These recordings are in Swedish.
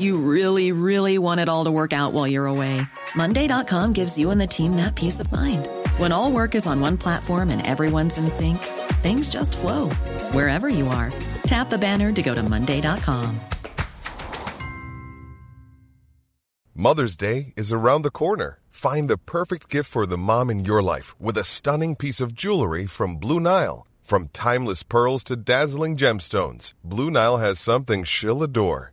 You really, really want it all to work out while you're away. Monday.com gives you and the team that peace of mind. When all work is on one platform and everyone's in sync, things just flow wherever you are. Tap the banner to go to Monday.com. Mother's Day is around the corner. Find the perfect gift for the mom in your life with a stunning piece of jewelry from Blue Nile. From timeless pearls to dazzling gemstones, Blue Nile has something she'll adore.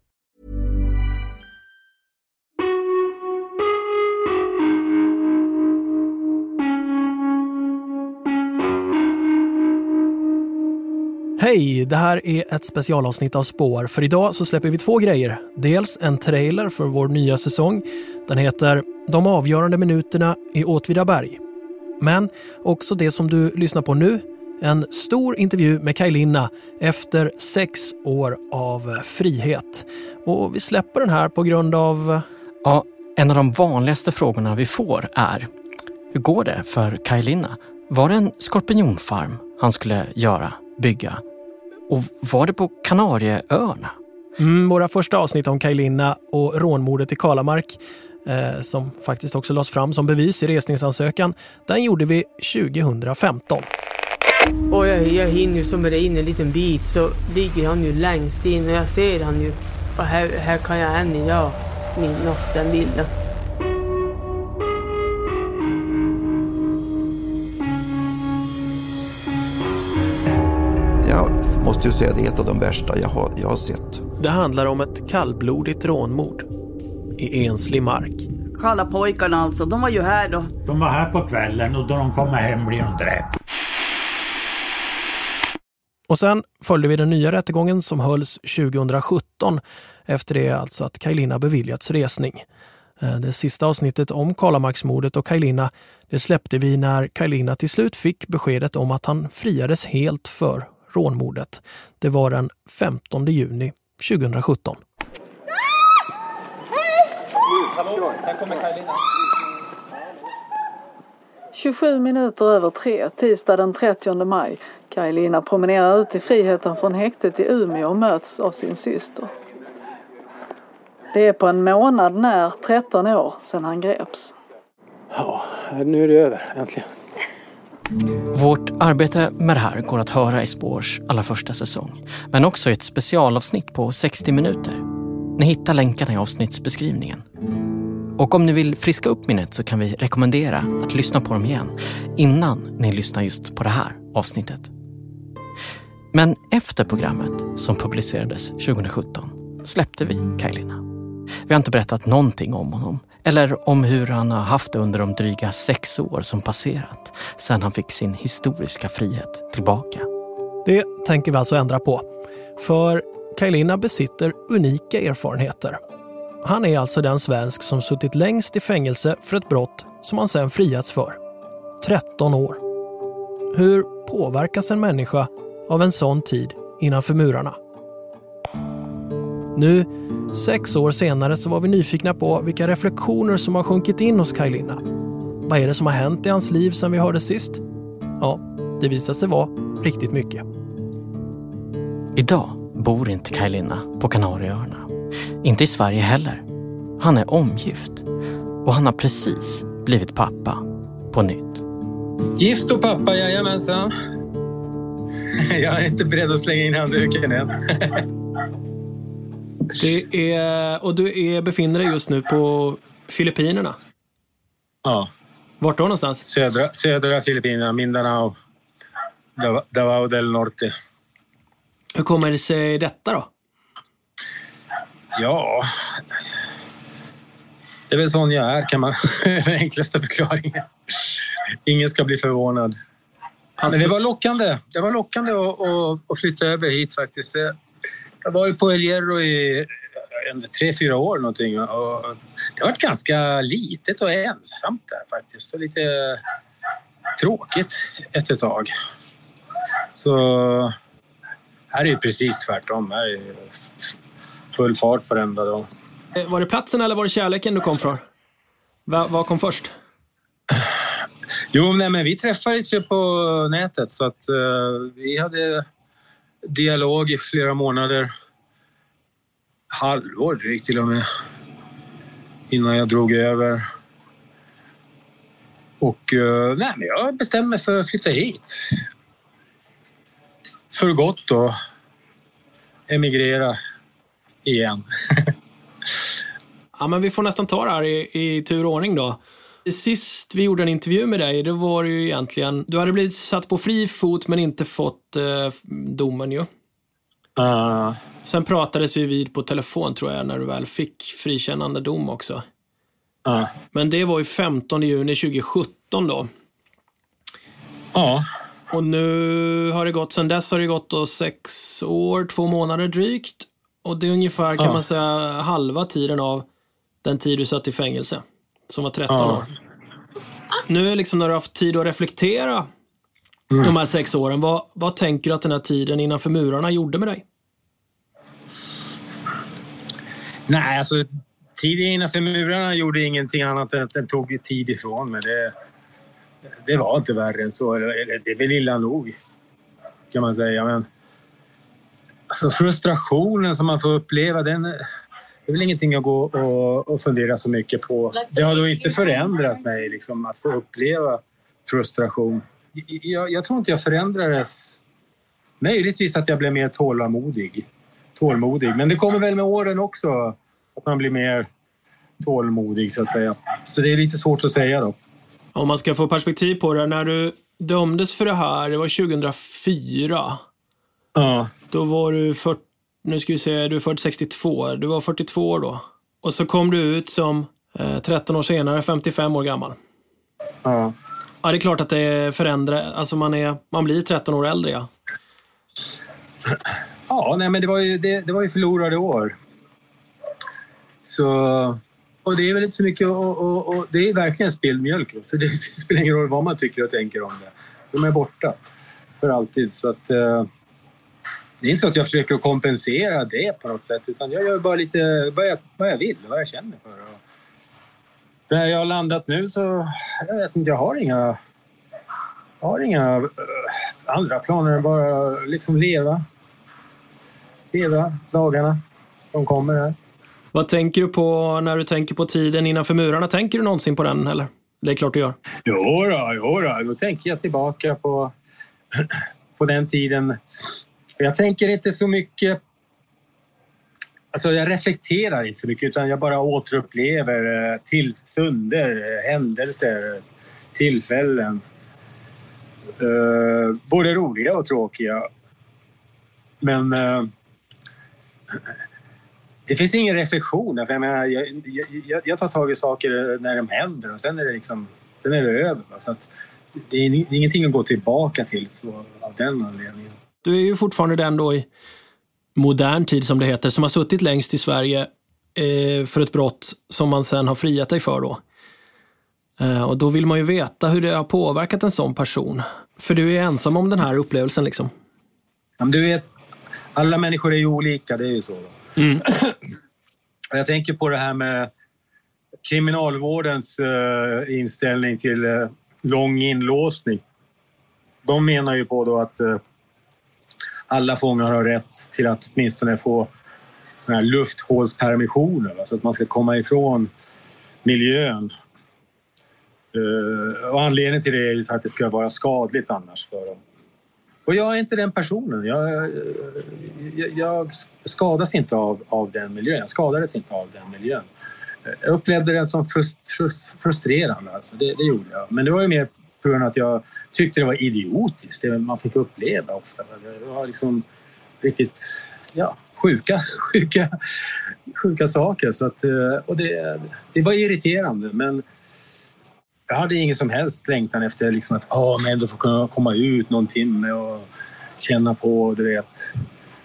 Hej! Det här är ett specialavsnitt av Spår. För idag så släpper vi två grejer. Dels en trailer för vår nya säsong. Den heter De avgörande minuterna i Åtvidaberg. Men också det som du lyssnar på nu. En stor intervju med Kaj Linna efter sex år av frihet. Och vi släpper den här på grund av... Ja, en av de vanligaste frågorna vi får är Hur går det för Kaj Linna? Var det en skorpionfarm han skulle göra, bygga? Och var det på Kanarieöarna? Mm, våra första avsnitt om Kaj Linna och rånmordet i Kalamark eh, som faktiskt också lades fram som bevis i resningsansökan, den gjorde vi 2015. Och jag, jag hinner som det in en liten bit så ligger han ju längst in och jag ser han ju. Och här, här kan jag än idag minnas den bilden. Måste ju säga det är ett av de värsta jag har, jag har sett. Det handlar om ett kallblodigt rånmord i enslig mark. Kalla pojkarna alltså, de var ju här då. De var här på kvällen och då de kommer hem blir de dräpta. Och sen följde vi den nya rättegången som hölls 2017 efter det alltså att Kajlina beviljats resning. Eh, det sista avsnittet om Karlamarksmordet och Kajlina det släppte vi när Kajlina till slut fick beskedet om att han friades helt för rånmordet. Det var den 15 juni 2017. Hallå, här kommer Kajlina. 27 minuter över tre, tisdag den 30 maj. Kaj-Lina promenerar ut i friheten från häktet i Umeå och möts av sin syster. Det är på en månad när 13 år sedan han greps. Ja, nu är det över, äntligen. Vårt arbete med det här går att höra i Spårs allra första säsong, men också i ett specialavsnitt på 60 minuter. Ni hittar länkarna i avsnittsbeskrivningen. Och om ni vill friska upp minnet så kan vi rekommendera att lyssna på dem igen innan ni lyssnar just på det här avsnittet. Men efter programmet som publicerades 2017 släppte vi Kajlina. Vi har inte berättat någonting om honom eller om hur han har haft det under de dryga sex år som passerat sedan han fick sin historiska frihet tillbaka. Det tänker vi alltså ändra på. För Kajlina besitter unika erfarenheter. Han är alltså den svensk som suttit längst i fängelse för ett brott som han sen friats för. 13 år. Hur påverkas en människa av en sån tid innanför murarna? Nu, sex år senare, så var vi nyfikna på vilka reflektioner som har sjunkit in hos Kajlina. Vad är det som har hänt i hans liv sedan vi hörde sist? Ja, det visar sig vara riktigt mycket. Idag bor inte Kajlina på Kanarieöarna. Inte i Sverige heller. Han är omgift och han har precis blivit pappa på nytt. Gift och pappa, jajamensan. Jag är inte beredd att slänga in handduken än. Det är, och du är, befinner dig just nu på Filippinerna? Ja. Vart då någonstans? Södra, södra Filippinerna, Mindanao. Davao del Norte. Hur kommer det sig detta då? Ja... Det är väl sån jag är, kan man... den enklaste förklaringen. Ingen ska bli förvånad. Alltså- Men det var lockande. Det var lockande att, att, att flytta över hit faktiskt. Jag var ju på El Hierro i tre, fyra år någonting. Och det varit ganska litet och ensamt där faktiskt. Och lite tråkigt efter ett tag. Så här är ju precis tvärtom. Här är full fart varenda dag. Eh, Var det platsen eller var det kärleken du kom från? Va, vad kom först? Jo, nej, men vi träffades ju på nätet så att eh, vi hade dialog i flera månader. Halvår drygt till och med. Innan jag drog över. Och eh, nej, men jag bestämde mig för att flytta hit. För gott då. Emigrera igen. Ja, men vi får nästan ta det här i, i tur och ordning då. Sist vi gjorde en intervju med dig, då var det ju egentligen... Du hade blivit satt på fri fot men inte fått eh, domen ju. Uh, Sen pratades vi vid på telefon tror jag, när du väl fick frikännande dom också. uh, Men det var ju 15 juni 2017 då. ja. Och nu har det gått, sen dess har det gått då sex år, två månader drygt. Och det är ungefär, kan man säga, halva tiden av den tid du satt i fängelse. Som var 13 Ja. år. Nu liksom när du har haft tid att reflektera Mm. de här sex åren, vad, vad tänker du att den här tiden innanför murarna gjorde med dig? Nej, alltså tiden innanför murarna gjorde ingenting annat än att den tog tid ifrån mig. Det, det var inte värre än så. Det är väl illa nog, kan man säga. Men, alltså, frustrationen som man får uppleva, den, det är väl ingenting att gå och, och fundera så mycket på. Det har då inte förändrat mig, liksom, att få uppleva frustration. Jag, jag tror inte jag förändrades. Möjligtvis att jag blev mer tålamodig. tålmodig. Men det kommer väl med åren också, att man blir mer tålmodig så att säga. Så det är lite svårt att säga då. Om man ska få perspektiv på det, när du dömdes för det här, det var 2004. Ja. Då var du 40, nu ska vi se, du är född 62, du var 42 år då. Och så kom du ut som eh, 13 år senare, 55 år gammal. Ja. Ja, det är klart att det förändrar, alltså man, är, man blir 13 år äldre ja. Ja, nej, men det var ju, det, det var ju förlorade år. Så, och det är väl inte så mycket och, och, och det är verkligen spilld mjölk. Så det spelar ingen roll vad man tycker och tänker om det. De är borta för alltid. Så att, eh, det är inte så att jag försöker kompensera det på något sätt utan jag gör bara lite vad jag, vad jag vill och vad jag känner för. Och där jag har landat nu så jag vet inte, jag har inga, jag har inga eh, andra planer än bara liksom leva leva dagarna som kommer här. Vad tänker du på när du tänker på tiden innanför murarna? Tänker du någonsin på den eller? Det är klart du gör. Jo då, jo då. då tänker jag tillbaka på, på den tiden. Jag tänker inte så mycket... Alltså jag reflekterar inte så mycket utan jag bara återupplever eh, till stunder, eh, händelser, tillfällen. Eh, både roliga och tråkiga. Men det finns ingen reflektion. För jag, menar, jag, jag, jag tar tag i saker när de händer och sen är det, liksom, sen är det över. Så att det är det är ingenting att gå tillbaka till så, av den anledningen. Du är ju fortfarande den då i modern tid som det heter, som har suttit längst i Sverige eh, för ett brott som man sen har friat dig för då. Eh, och då vill man ju veta hur det har påverkat en sån person. För du är ensam om den här upplevelsen liksom. Ja, du vet, alla människor är ju olika, det är ju så. Och Jag tänker på det här med kriminalvårdens eh, inställning till eh, lång inlåsning. De menar ju på då att eh, alla fångar har rätt till att åtminstone få såna här lufthålspermissioner, va, så att man ska komma ifrån miljön. Uh, och anledningen till det är ju att det ska vara skadligt annars för dem. Och jag är inte den personen. Jag, eh, jag, jag skadas inte av, av den miljön. Jag skadades inte av den miljön. Eh, jag upplevde den som frust, frust, frustrerande. Alltså. Det, det gjorde jag. Men det var ju mer på grund av att jag tyckte det var idiotiskt. Det man fick uppleva ofta. Det var liksom riktigt ja, sjuka, sjuka, sjuka saker. Så att, eh, och det, det var irriterande men jag hade ingen som helst längtan efter liksom att oh, men ändå få kunna komma ut någon timme och känna på, du vet,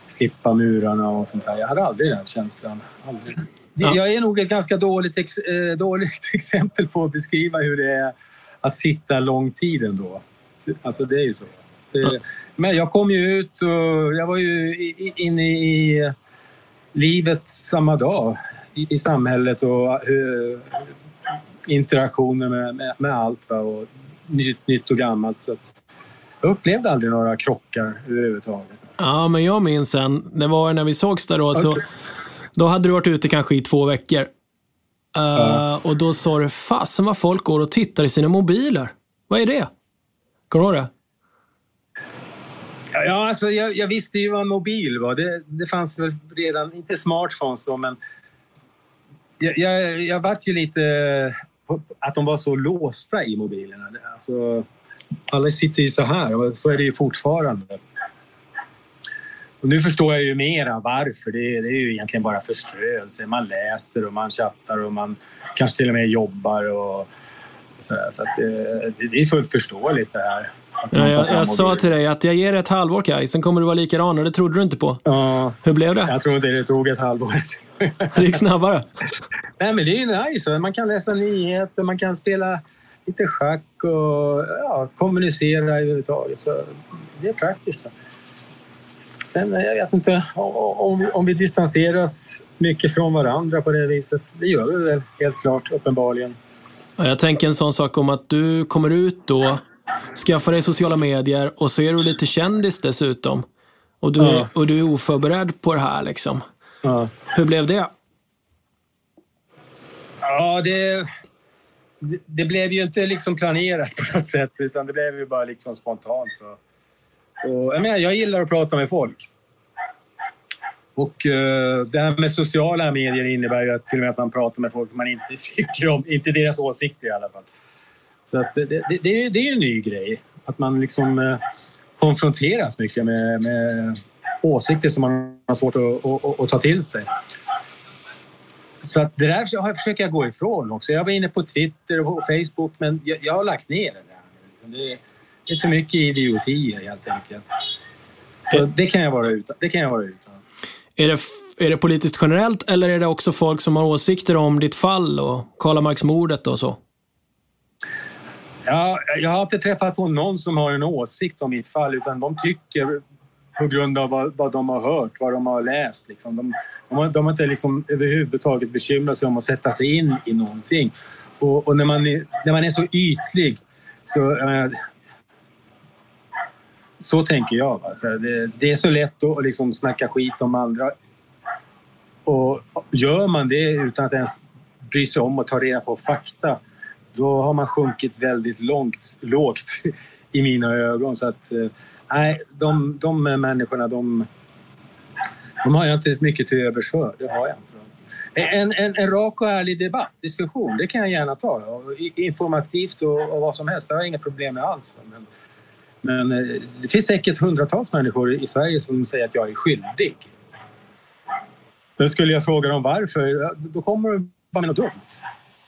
slippa murarna och sånt där. Jag hade aldrig den känslan. Aldrig. Ja. Jag är nog ett ganska dåligt, ex, eh, dåligt exempel på att beskriva hur det är att sitta lång tid ändå. Alltså det är ju så. Det. Men jag kom ju ut och jag var ju inne i livet samma dag i, i samhället och uh, interaktioner med, med, med allt va? och nytt, nytt och gammalt. Så jag upplevde aldrig några krockar överhuvudtaget. Ja, men jag minns en. Det var när vi sågs där då. Okay. Så, då hade du varit ute kanske i två veckor. Uh, ja. Och då sa du, fasen vad folk går och tittar i sina mobiler. Vad är det? Kommer du ihåg det? Ja, alltså, jag, jag, visste ju vad en mobil var. Det, det fanns väl redan, inte smartphones då, men jag, jag, jag vart ju lite... Att de var så låsta i mobilerna. Alltså, alla sitter ju så här och så är det ju fortfarande. Och nu förstår jag ju mera varför. Det är, det är ju egentligen bara förströelse. Man läser och man chattar och man kanske till och med jobbar och sådär. Så att det, det är fullt förståeligt det här. Ja, jag, jag sa till dig att jag ger ett halvår Kaj, sen kommer du vara likadan och det trodde du inte på. Ja, Hur blev det? Jag tror inte det tog ett halvår. det gick snabbare? Nej, men det är ju nice. Man kan läsa nyheter, man kan spela lite schack och ja, kommunicera överhuvudtaget. Så det är praktiskt. Sen, jag vet inte, om, om vi distanseras mycket från varandra på det viset. Det gör vi väl helt klart, uppenbarligen. Jag tänker en sån sak om att du kommer ut då Skaffa dig sociala medier och så är du lite kändis dessutom. Och du, ja. och du är oförberedd på det här liksom. Ja. Hur blev det? Ja, det, det blev ju inte liksom planerat på något sätt utan det blev ju bara liksom spontant. Och, och, jag, menar, jag gillar att prata med folk. Och uh, det här med sociala medier innebär ju att till och med att man pratar med folk som man inte tycker om, inte deras åsikter i alla fall. Så att det, det, det, det är en ny grej. Att man liksom eh, konfronteras mycket med, med åsikter som man har svårt att, att, att, ta till sig. Så att det där försöker jag gå ifrån också. Jag var inne på Twitter och Facebook men jag, jag har lagt ner det där. Det, det är för mycket idiotier helt enkelt. Så det kan jag vara utan. Det kan jag vara utan. Är det, är det politiskt generellt eller är det också folk som har åsikter om ditt fall och Karlamarksmordet och så? Ja, jag har inte träffat på någon som har en åsikt om mitt fall utan de tycker på grund av vad, vad de har hört, vad de har läst. Liksom. De, de, har, de har inte liksom överhuvudtaget bekymrat sig om att sätta sig in i någonting. Och, och när, man är, när man är så ytlig så... Eh, så tänker jag. För det, det, är så lätt att liksom snacka skit om andra. Och gör man det utan att ens bry sig om att ta reda på fakta då har man sjunkit väldigt långt, lågt i mina ögon. Så att, eh, nej, de, de människorna de, de har jag inte mycket till övers för. Det har jag inte. En, en, en rak och ärlig debatt, diskussion, det kan jag gärna ta. Informativt och, och vad som helst, det har jag inga problem med alls. Men, men eh, det finns säkert hundratals människor i Sverige som säger att jag är skyldig. Men skulle jag fråga dem varför, då kommer de bara med något dumt.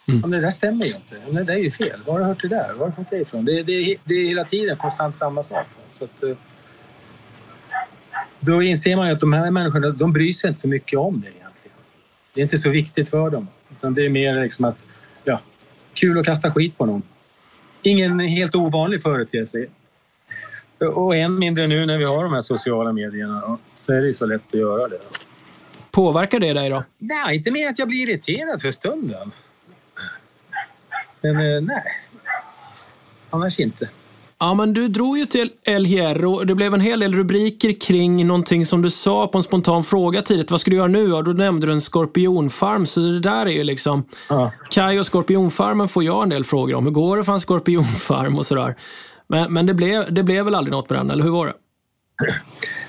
Mm. Men det där stämmer ju inte. Men det är ju fel. Var har du hört det där? Var har du fått det ifrån? Det, det, det är hela tiden konstant samma sak. Så att, eh, då inser man ju att de här människorna de bryr sig inte så mycket om det egentligen. Det är inte så viktigt för dem. Utan det är mer liksom att, ja, kul att kasta skit på någon. Ingen helt ovanlig företeelse. Och än mindre nu när vi har de här sociala medierna så är det ju så lätt att göra det. Påverkar det dig då? Nej, inte mer att jag blir irriterad för stunden. Men eh, nej, annars inte. Ja, men du drog ju till El Hierro. Det blev en hel del rubriker kring någonting som du sa på en spontan fråga tidigt. Vad ska du göra nu? Ja, då nämnde du en skorpionfarm. Så det där är ju liksom... Ja. Kaj och skorpionfarmen får jag en del frågor om. Hur går det för en skorpionfarm och sådär. Men, men det, blev, det blev väl aldrig något med den, eller hur var det?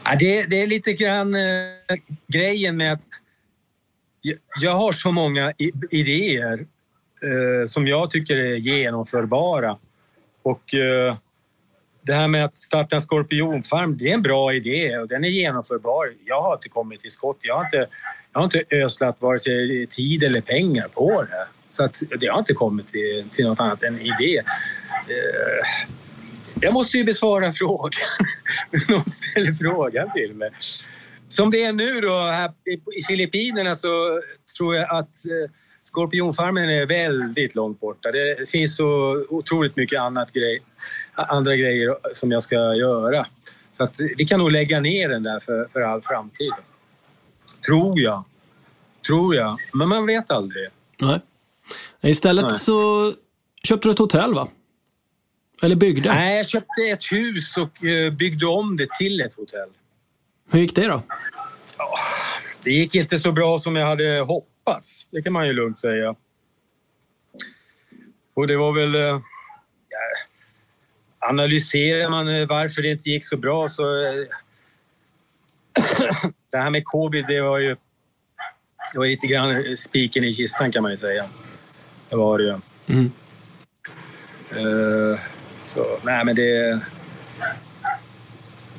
Ja, det, det är lite grann eh, grejen med att jag, jag har så många idéer eh, som jag tycker är genomförbara. Och eh, det här med att starta en skorpionfarm, det är en bra idé och den är genomförbar. Jag har inte kommit till skott. Jag har inte, jag har inte öslat vare sig tid eller pengar på det. Så att det har inte kommit till, till något annat än idé. Eh, jag måste ju besvara frågan. Någon ställer frågan till mig. Som det är nu då här i Filippinerna så tror jag att eh, skorpionfarmen är väldigt långt borta. Det finns så otroligt mycket annat grej, andra grejer som jag ska göra. Så att vi kan nog lägga ner den där för, för all framtid. Tror jag. Tror jag. Men man vet aldrig. Nej. Istället Nej. så köpte du ett hotell va? Eller byggde? Nej, jag köpte ett hus och eh, byggde om det till ett hotell. Hur gick det då? Det gick inte så bra som jag hade hoppats. Det kan man ju lugnt säga. Och det var väl... Eh, analyserar man eh, varför det inte gick så bra så... det här med covid, det var ju... Det var lite grann spiken i kistan kan man ju säga. Det var det ju. Mm. Uh, så, nej men det...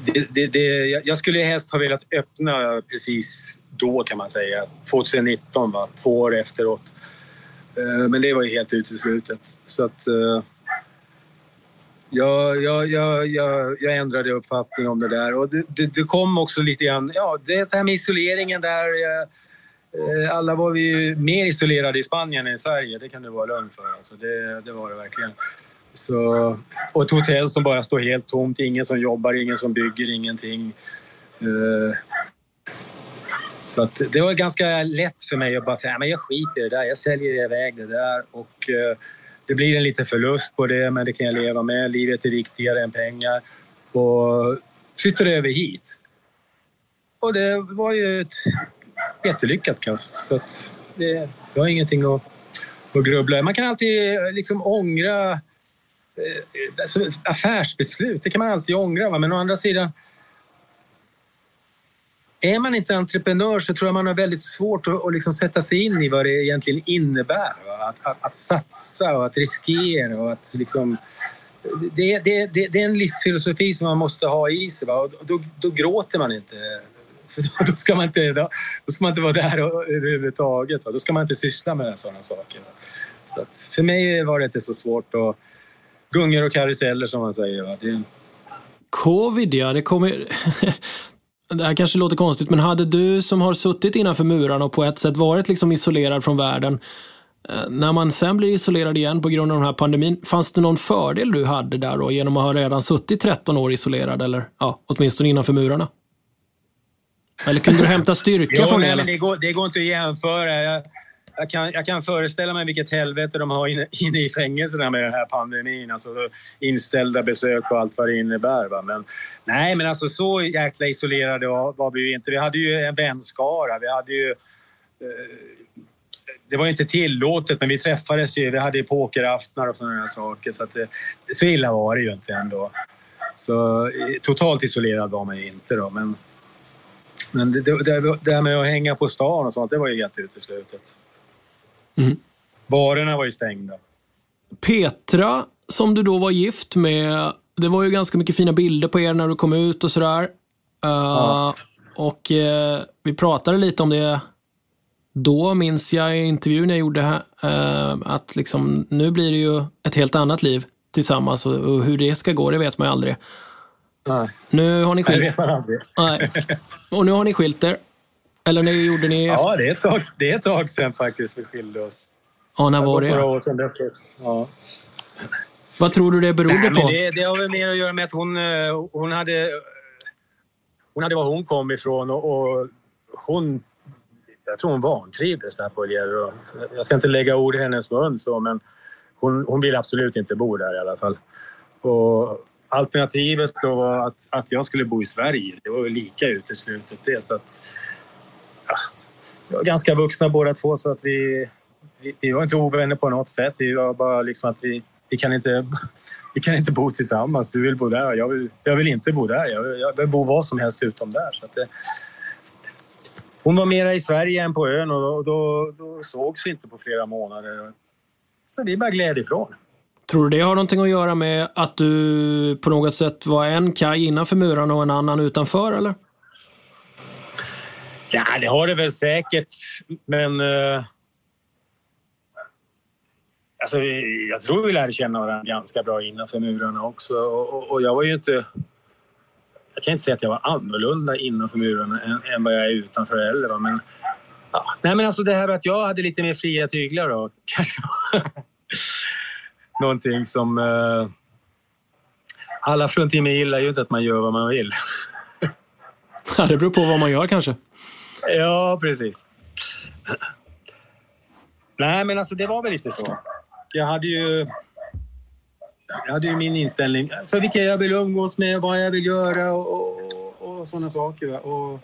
Det, det, det, jag skulle helst ha velat öppna precis då kan man säga. 2019, va? två år efteråt. Eh, men det var ju helt uteslutet. Så att... ja, jag, ja, ja, jag, ändrade uppfattning om det där och det, det, det, kom också lite grann... Ja, det här med isoleringen där. Eh, alla var vi mer isolerade i Spanien än i Sverige, det kan du vara lugn för. Alltså det, det var det verkligen. Så, och ett hotell som bara står helt tomt, ingen som jobbar, ingen som bygger, ingenting. Eh, så att det var ganska lätt för mig att bara säga men jag skiter i det där, jag säljer iväg det där och eh, det blir en liten förlust på det men det kan jag leva med. Livet är viktigare än pengar. Och flyttade över hit. Och det var ju ett jättelyckat kast så att det, jag har ingenting att, att grubbla Man kan alltid liksom ångra Eh, alltså, affärsbeslut, det kan man alltid ångra. Va? Men å andra sidan, är man inte entreprenör så tror jag man har väldigt svårt att, att liksom sätta sig in i vad det egentligen innebär. Att, att, att, satsa och att riskera och att liksom... Det, det, det, det, är en livsfilosofi som man måste ha i sig. Va? Och då, då gråter man inte. För då, ska man inte, då, då ska man inte vara där överhuvudtaget. Va? Då ska man inte syssla med sådana saker. Så för mig var det inte så svårt. att gungor och karuseller som man säger. Va? Det... Covid ja, det kommer... det här kanske låter konstigt, men hade du som har suttit innanför murarna och på ett sätt varit liksom isolerad från världen, eh, när man sen blir isolerad igen på grund av den här pandemin, fanns det någon fördel du hade där då genom att ha redan suttit 13 år isolerad eller ja, åtminstone innanför murarna? Eller kunde du hämta styrka jo, från nej, det? Det går, det går inte att jämföra. Jag, jag kan, jag kan föreställa mig vilket helvete de har inne, inne i fängelserna med den här pandemin. Alltså inställda besök och allt vad det innebär. Va? Men, nej, men alltså så jäkla isolerade var, var vi ju inte. Vi hade ju en vänskara. Vi hade ju... Eh, det var ju inte tillåtet, men vi träffades ju. Vi hade ju pokeraftnar och sådana saker. Så, att det, så illa var det ju inte ändå. Så eh, totalt isolerad var man ju inte då. Men, men det, det, det här med att hänga på stan och sånt, det var ju helt uteslutet. Mm. Barerna var ju stängda. Petra, som du då var gift med, det var ju ganska mycket fina bilder på er när du kom ut och sådär. Uh, ja. Och uh, vi pratade lite om det då, minns jag i intervjun jag gjorde här, uh, att liksom, nu blir det ju ett helt annat liv tillsammans och, och hur det ska gå, det vet man ju aldrig. Nej. Nu har ni skilt... Det vet man aldrig. Nej. Och nu har ni skilt er. Eller när gjorde ni... Ja, det är, ett tag, det är ett tag sedan faktiskt vi skilde oss. Ja, när var det? Några år sedan Ja. Vad tror du det berodde Nej, på? Det, det har väl mer att göra med att hon, eh, hon hade... Hon hade var hon kom ifrån och, och hon... Jag tror hon vantrivdes där på Elero. Jag ska inte lägga ord i hennes mun så, men hon, hon vill absolut inte bo där i alla fall. Och alternativet då var att, att jag skulle bo i Sverige. Det var väl lika uteslutet det. Så att, ganska vuxna båda två så att vi, vi, vi var inte ovänner på något sätt. Vi var bara liksom att vi, vi, kan inte, vi kan inte bo tillsammans. Du vill bo där, jag vill, jag vill inte bo där. Jag vill, jag vill bo var som helst utom där. Så att det, hon var mera i Sverige än på ön och då, då, då sågs vi inte på flera månader. Så vi bara gled ifrån. Tror du det har någonting att göra med att du på något sätt var en kaj innanför murarna och en annan utanför, eller? Ja, det har det väl säkert, men... Eh, alltså, jag tror vi lärde känna varandra ganska bra innanför murarna också. Och, och, jag var ju inte... Jag kan inte säga att jag var annorlunda innanför murarna än, än vad jag är utanför heller. Men, ja. Nej, men alltså det här att jag hade lite mer fria tyglar då, kanske någonting som... Eh, alla fruntimmer gillar ju inte att man gör vad man vill. Det beror på vad man gör kanske. Ja, precis. Nej, men alltså det var väl lite så. Jag hade ju... Jag hade ju min inställning. Alltså vilka jag vill umgås med, vad jag vill göra och, och, och sådana saker. Och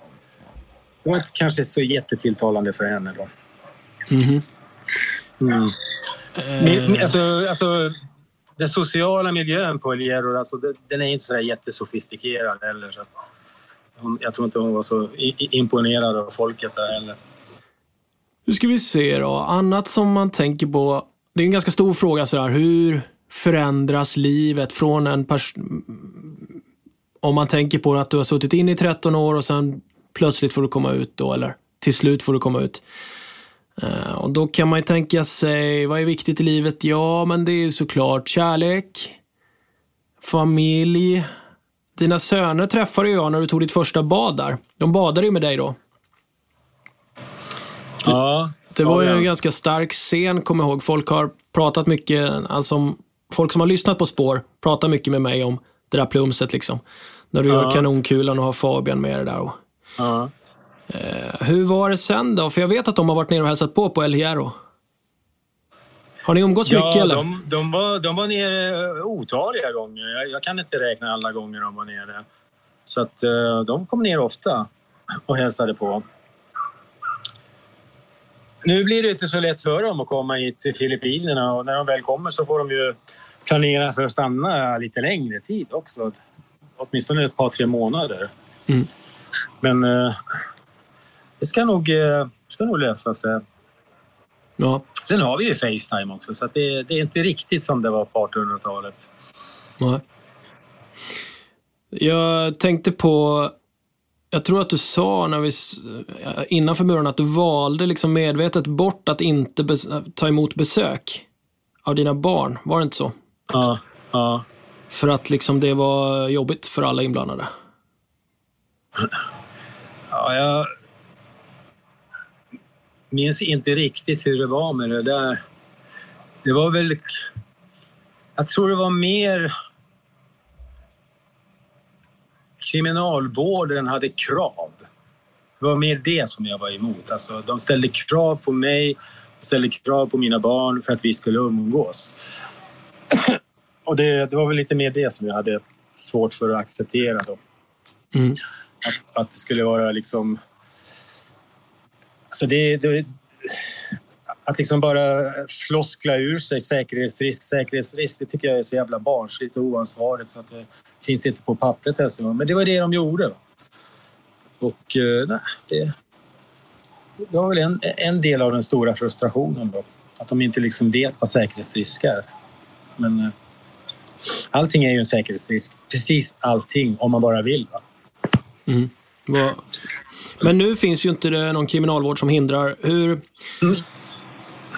det var inte kanske så jättetilltalande för henne då. Mm. Mm. Uh... Alltså, alltså, den sociala miljön på Eliero, alltså, den är inte så jättesofistikerad heller. Så jag tror inte hon var så imponerad av folket där heller. Nu ska vi se då. Annat som man tänker på. Det är en ganska stor fråga sådär. Hur förändras livet från en person... Om man tänker på att du har suttit in i 13 år och sen plötsligt får du komma ut då, eller till slut får du komma ut. Eh, och då kan man ju tänka sig, vad är viktigt i livet? Ja, men det är såklart kärlek, familj, dina söner träffade jag när du tog ditt första bad där. De badade ju med dig då. Det, ja. Det var ju en ganska stark scen, kommer jag ihåg. Folk har pratat mycket, alltså folk som har lyssnat på spår pratar mycket med mig om det där plumset liksom. När du ja. gör kanonkulan och har Fabian med det där. Och, ja. eh, hur var det sen då? För jag vet att de har varit nere och hälsat på på El Hierro. Har ni umgåtts ja, mycket eller? De, de, var, de var nere otaliga gånger. Jag, jag, kan inte räkna alla gånger de var nere. Så att uh, de kom ner ofta och hälsade på. Nu blir det inte så lätt för dem att komma hit till Filippinerna och när de väl kommer så får de ju planera för att stanna lite längre tid också. Åtminstone ett par, tre månader. Mm. Men uh, det ska nog, ska nog lösa sig. Ja. Sen har vi ju Facetime också, så det, det, är inte riktigt som det var på 1800-talet. Nej. Jag tänkte på... Jag tror att du sa när vi, innanför muren att du valde liksom medvetet bort att inte ta emot besök av dina barn. Var det inte så? Ja. ja. För att liksom det var jobbigt för alla inblandade. Ja, jag minns inte riktigt hur det var med det där. Det var väl... Jag tror det var mer... Kriminalvården hade krav. Det var mer det som jag var emot. Alltså, de ställde krav på mig, ställde krav på mina barn för att vi skulle umgås. Och det, det var väl lite mer det som jag hade svårt för att acceptera. Då. Mm. Att, att det skulle vara liksom så det, det, att liksom bara floskla ur sig säkerhetsrisk, säkerhetsrisk, det tycker jag är så jävla barnsligt och oansvarigt så att det finns inte på pappret ens. Men det var det de gjorde. Och eh, nej, det, det var väl en, en del av den stora frustrationen då. Att de inte liksom vet vad säkerhetsrisk är. Men eh, allting är ju en säkerhetsrisk. Precis allting, om man bara vill. Va? Mm. Men nu finns ju inte det någon kriminalvård som hindrar. Hur...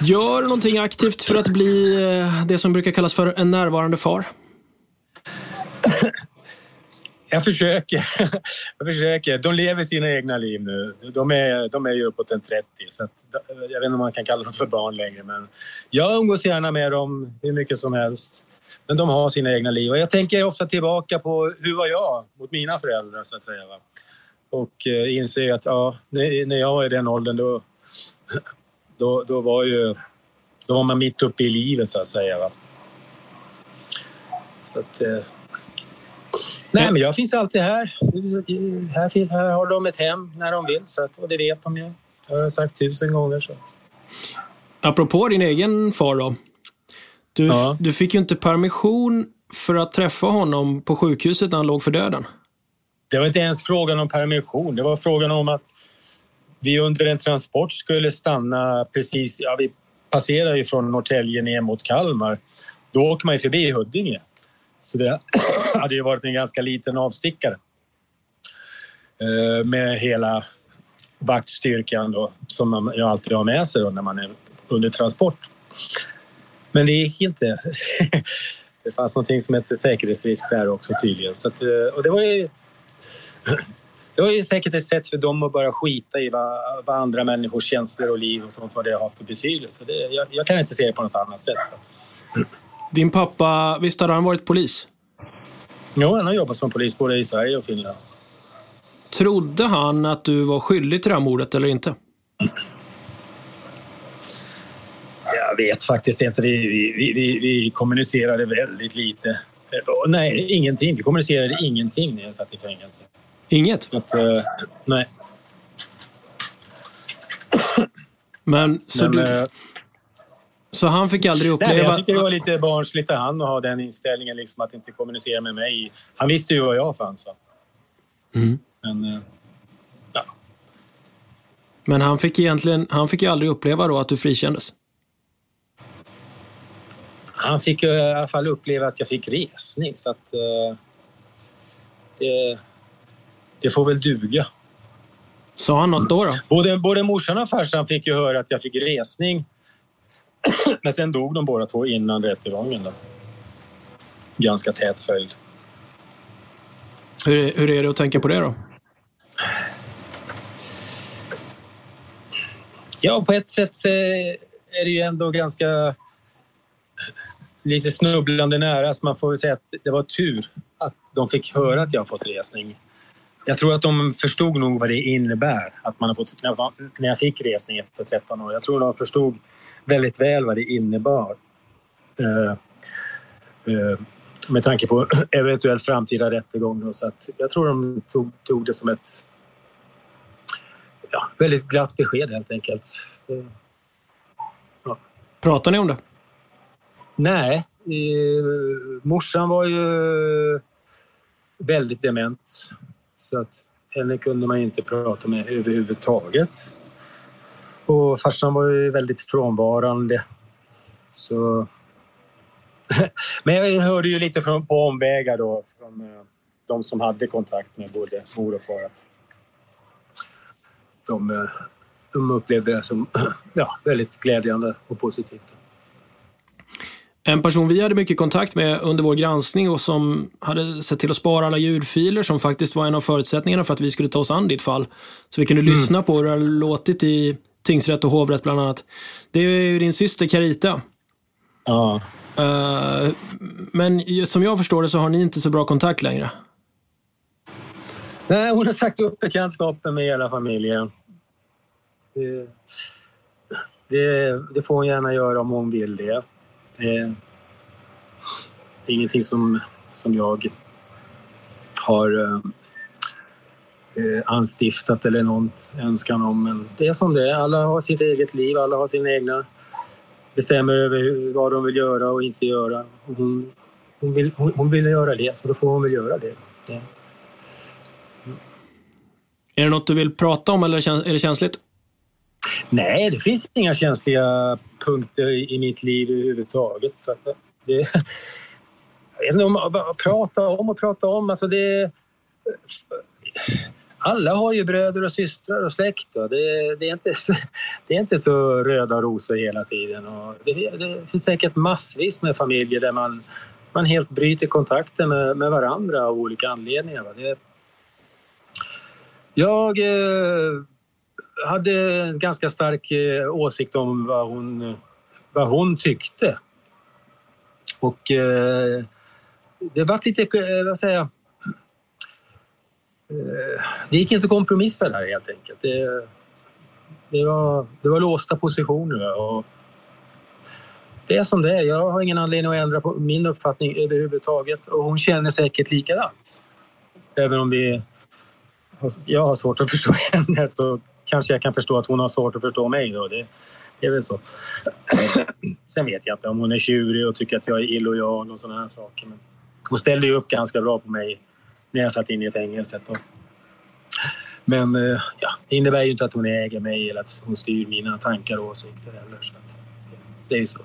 Gör någonting aktivt för att bli eh, det som brukar kallas för en närvarande far? Jag försöker. Jag försöker. De lever sina egna liv nu. De är, de är ju uppåt en 30 så att, jag vet inte om man kan kalla dem för barn längre men jag umgås gärna med dem hur mycket som helst. Men de har sina egna liv och jag tänker ofta tillbaka på hur var jag mot mina föräldrar så att säga. Va? Och eh, inser att ja, när jag var i den åldern då, då, då var ju då var man mitt uppe i livet så att säga. Va? Så att, eh, nej, men jag finns alltid här. här. Här har de ett hem när de vill så att, och det vet de ju. Det har jag sagt tusen gånger. Så. Apropå din egen far då. Du, ja. du fick ju inte permission för att träffa honom på sjukhuset när han låg för döden. Det var inte ens frågan om permission. Det var frågan om att vi under en transport skulle stanna precis... Ja, vi passerar ju från Norrtälje ner mot Kalmar då åker man ju förbi Huddinge. Så det hade ju varit en ganska liten avstickare. Eh, med hela vaktstyrkan då, som man ju alltid har med sig då när man är under transport. Men det gick inte. Det fanns någonting som hette säkerhetsrisk där också tydligen. Så att, eh, och det var ju det var ju säkert ett sätt för dem att börja skita i vad, vad andra människors känslor och liv och sånt vad det har för betydelse. Det, jag, jag, kan inte se det på något annat sätt. Din pappa, visst har han varit polis? Jo, han har jobbat som polis både i Sverige och Finland. Trodde han att du var skyldig till det här mordet eller inte? Jag vet faktiskt inte. Vi, vi, vi, vi kommunicerade väldigt lite. Nej, ingenting. Vi kommunicerade ingenting när jag satt i fängelse. Inget? Så att, uh, nej. Men så Men, du... uh, Så han fick aldrig uppleva... Nej, jag tycker det var lite barnsligt av han att ha den inställningen, liksom, att inte kommunicera med mig. Han visste ju var jag fanns. Mm. Men, uh, ja. Men han fick egentligen, han fick ju aldrig uppleva då att du frikändes. Han fick i alla fall uppleva att jag fick resning, så att... Det, det får väl duga. Sa han något då? då? Både, både morsan och farsan fick ju höra att jag fick resning. Men sen dog de båda två innan rättegången. Då. Ganska tät följd. Hur, hur är det att tänka på det då? Ja, på ett sätt är det ju ändå ganska lite snubblande nära. Så man får väl säga att det var tur att de fick höra att jag fått resning. Jag tror att de förstod nog vad det innebär att man har fått, när jag fick resning efter 13 år. Jag tror de förstod väldigt väl vad det innebar. Uh, uh, med tanke på eventuell framtida rättegång. Så att jag tror de tog, tog det som ett ja, väldigt glatt besked helt enkelt. Uh, ja. Pratar ni om det? Nej. Eh, morsan var ju väldigt dement. Så att henne kunde man inte prata med överhuvudtaget. Och farsan var ju väldigt frånvarande. Så... Men jag hörde ju lite från, på omvägar då från eh, de som hade kontakt med både mor och far att de, eh, de upplevde det som ja, väldigt glädjande och positivt. En person vi hade mycket kontakt med under vår granskning och som hade sett till att spara alla ljudfiler som faktiskt var en av förutsättningarna för att vi skulle ta oss an ditt fall. Så vi kunde mm. lyssna på hur det har låtit i tingsrätt och hovrätt bland annat. Det är ju din syster Carita. Ja. Uh, men som jag förstår det så har ni inte så bra kontakt längre. Nej, hon har sagt upp bekantskapen med hela familjen. Det, det, det får hon gärna göra om hon vill det. Det är ingenting som, som jag har eh, eh, anstiftat eller någon önskan om. Men det är som det är. Alla har sitt eget liv, alla har sina egna bestämmer över hur, vad de vill göra och inte göra. Hon, hon, vill, hon, hon vill göra det, så då får hon väl göra det. det. Är det något du vill prata om eller är det känsligt? Nej, det finns inga känsliga punkter i mitt liv överhuvudtaget. Det, jag vet inte prata om och prata om. Alltså det, alla har ju bröder och systrar och släkt. Det, det, är inte så, det är inte så röda rosor hela tiden. Och det, det finns säkert massvis med familjer där man, man helt bryter kontakten med, med varandra av olika anledningar. Det, jag eh, hade en ganska stark eh, åsikt om vad hon, vad hon tyckte. Och eh, det var lite, eh, vad säger jag, eh, det gick inte att kompromissa där helt enkelt. Det, det, var, det var låsta positioner. Och det är som det är. Jag har ingen anledning att ändra på min uppfattning överhuvudtaget och hon känner säkert likadant. Även om vi, jag har svårt att förstå henne så kanske jag kan förstå att hon har svårt att förstå mig. Då. Det, det är väl så. Sen vet jag inte om hon är tjurig och tycker att jag är illojal och sådana här saker. Men hon ställde ju upp ganska bra på mig när jag satt inne i fängelset. Då. Men eh, ja, det innebär ju inte att hon äger mig eller att hon styr mina tankar och åsikter heller. Så det är ju så.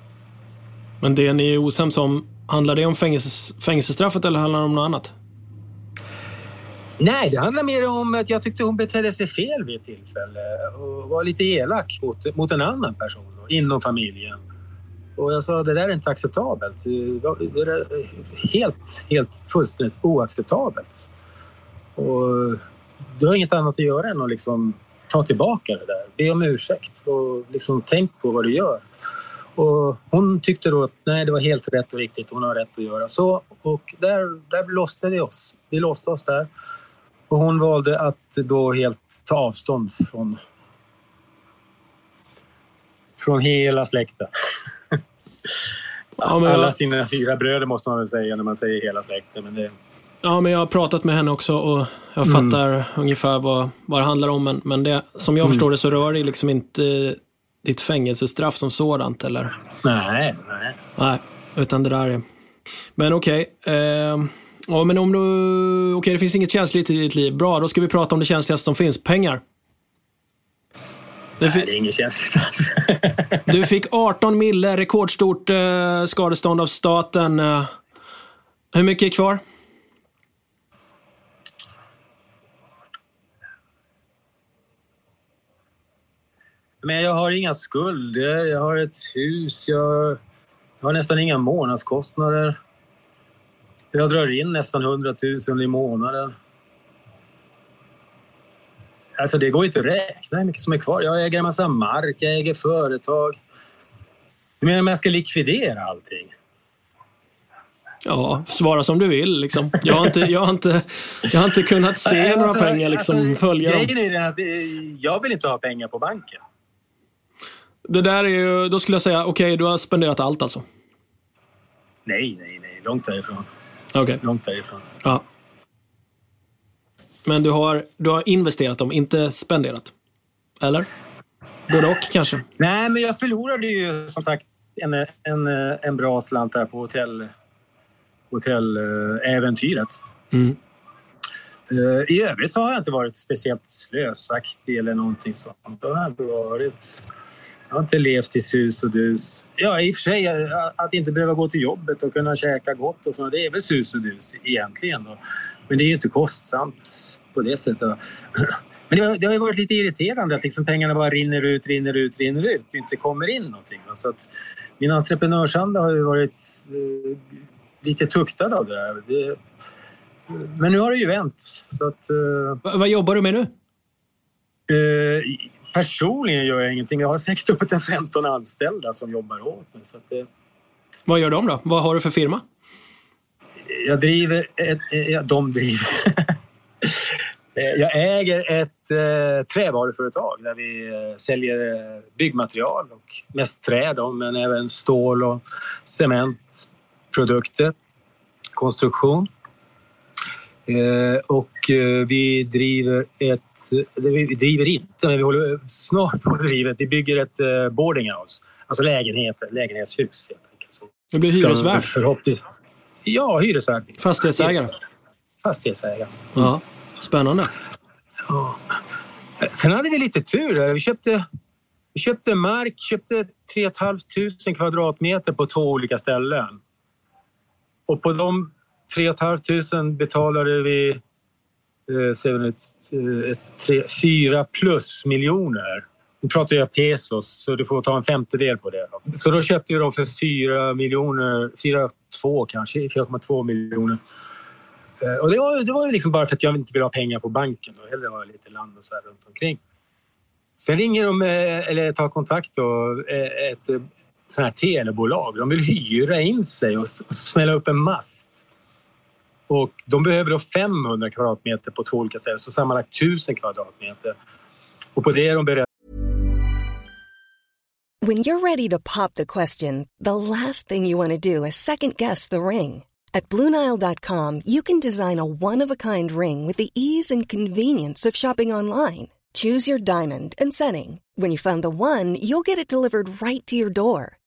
Men det ni är osams om, handlar det om fängelse, fängelsestraffet eller handlar det om något annat? Nej, det handlar mer om att jag tyckte hon betedde sig fel vid ett tillfälle och var lite elak mot, mot en annan person inom familjen. Och jag sa det där är inte acceptabelt. Det är helt, helt fullständigt oacceptabelt. Och du har inget annat att göra än att liksom ta tillbaka det där. Be om ursäkt och liksom tänk på vad du gör. Och hon tyckte då att nej, det var helt rätt och riktigt. Hon har rätt att göra så. Och där, där låste vi oss. Vi låste oss där. Och hon valde att då helt ta avstånd från, från hela släkten. Ja, Alla jag... sina fyra bröder måste man väl säga när man säger hela släkten. Men det... Ja, men jag har pratat med henne också och jag mm. fattar ungefär vad, vad det handlar om. Men, men det, som jag mm. förstår det så rör det liksom inte ditt fängelsestraff som sådant, eller? Nej, nej. Nej, utan det där är... Men okej. Okay. Eh, ja, men om du... Okej, okay, det finns inget känsligt i ditt liv. Bra, då ska vi prata om det känsligaste som finns. Pengar. Nej, det är inget känsligt Du fick 18 mille, rekordstort eh, skadestånd av staten. Eh, hur mycket är kvar? Men jag har inga skulder, jag har ett hus, jag, har nästan inga månadskostnader. Jag drar in nästan 100 000 i månaden. Alltså det går inte att räkna hur mycket som är kvar. Jag äger en massa mark, jag äger företag. Du menar om jag ska likvidera allting? Ja, svara som du vill. Liksom. Jag, har inte, jag, har inte, jag har inte kunnat se alltså, några pengar liksom, alltså, följa Grejen är den att eh, jag vill inte ha pengar på banken. Det där är ju, då skulle jag säga, okej, okay, du har spenderat allt alltså? Nej, nej, nej. Långt därifrån. Okay. Långt därifrån. Ja. Men du har, du har investerat dem, inte spenderat? Eller? Både och kanske? Nej, men jag förlorade ju som sagt en, en, en bra slant där på hotell, hotelläventyret. Mm. Uh, I övrigt så har jag inte varit speciellt slösaktig eller någonting sånt. Det har inte varit. Jag har inte levt i sus och dus. Ja, i och för sig att inte behöva gå till jobbet och kunna käka gott och så, det är väl sus och dus egentligen. Då. Men det är ju inte kostsamt på det sättet. Men det har, det har varit lite irriterande att liksom pengarna bara rinner ut, rinner ut, rinner ut och inte kommer in någonting. Så att min entreprenörsanda har ju varit eh, lite tuktad av det där. Det, men nu har det ju vänt. Så att, eh, vad jobbar du med nu? Eh, personligen gör jag ingenting. Jag har säkert uppåt 15 anställda som jobbar åt mig. Så det... Vad gör de då? Vad har du för firma? Jag driver... Ett, ja, de driver... jag äger ett eh, trävaruföretag där vi eh, säljer eh, byggmaterial och mest trä då, men även stål och cementprodukter, konstruktion. Eh, och eh, vi driver ett... Vi driver inte, men vi håller snart på att driva ett... Vi bygger ett eh, boardinghouse, alltså lägenheter, lägenhetshus. Helt enkelt. Det blir hyresvärd? Förhoppningsvis Ja, hyresvärd. Fastighetsägare? Fastighetsägare. Mm. Ja, spännande. Ja. Sen hade vi lite tur. Vi köpte, vi köpte mark, köpte 3 500 kvadratmeter på två olika ställen. Och på de 3 500 betalade vi eh, ett, ett, tre, fyra plus miljoner. Nu pratar jag pesos, så du får ta en femtedel på det. Så då köpte vi dem för 4 miljoner, 4,2 kanske, 4,2 miljoner. Eh, och det var, det var liksom bara för att jag inte vill ha pengar på banken och hellre ha lite land och så här runt omkring. Sen ringer de, eh, eller tar kontakt då, eh, ett sånt här telebolag. De vill hyra in sig och smälla upp en mast. Och de behöver då 500 kvadratmeter på två olika ställen, så sammanlagt 1000 kvadratmeter. Och på det är de beredda When you're ready to pop the question, the last thing you want to do is second guess the ring. At BlueNile.com you can design a one-of-a-kind ring with the ease and convenience of shopping online. Choose your diamond and setting. When you find the one, you'll get it delivered right to your door.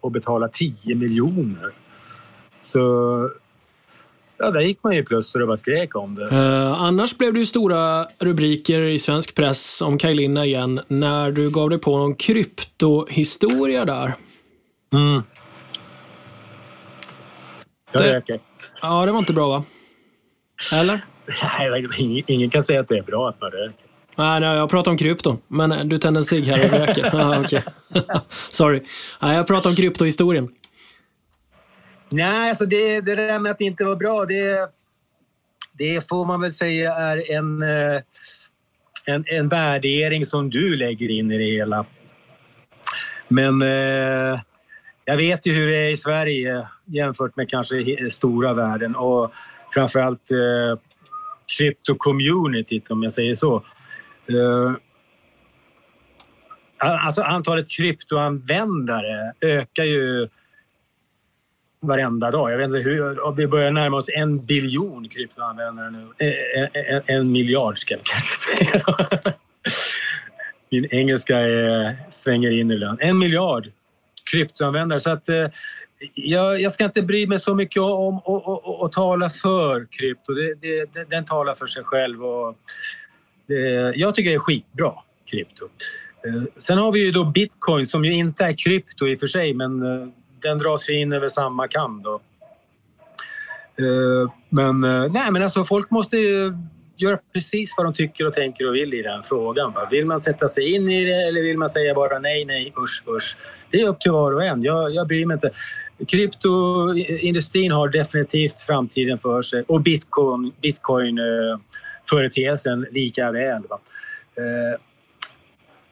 och betala 10 miljoner. Så ja, där gick man ju plus och det bara skrek om det. Eh, annars blev det ju stora rubriker i svensk press om Kaj Linna igen när du gav dig på någon kryptohistoria där. Mm. Jag Det- röker. Ja, det var inte bra va? Eller? Nej, ingen, ingen kan säga att det är bra att man röker. Nej, nej, jag pratar om krypto. Men du tänder en cigg här och röker. Okej. Sorry. Nej, jag pratar om kryptohistorien. Nej, alltså det, det där med att det inte var bra, det, det får man väl säga är en, eh, en, en värdering som du lägger in i det hela. Men eh, jag vet ju hur det är i Sverige jämfört med kanske stora världen och framförallt eh, krypto-communityt om jag säger så. Eh, alltså antalet kryptoanvändare ökar ju varenda dag. Jag vet inte hur, vi börjar närma oss en biljon kryptoanvändare nu. Eh, eh, eh En, en miljard ska jag kanske säga. Min engelska är, svänger in ibland. En miljard kryptoanvändare. Så att, eh, jag, jag ska inte bry mig så mycket om att tala för krypto. Det, det, det, den talar för sig själv. Och, Eh, jag tycker det är skitbra, krypto. Eh, sen har vi ju då bitcoin som ju inte är krypto i och för sig men eh, den dras ju in över samma kam då. Men, nej, men alltså folk måste ju göra precis vad de tycker och tänker och vill i den frågan. va. Vill man sätta sig in i det eller vill man säga bara nej, nej, usch, usch. Det är upp till var och en. Jag, jag bryr mig inte. Kryptoindustrin har definitivt framtiden för sig och bitcoin, bitcoin eh, företeelsen lika väl. Va? Eh,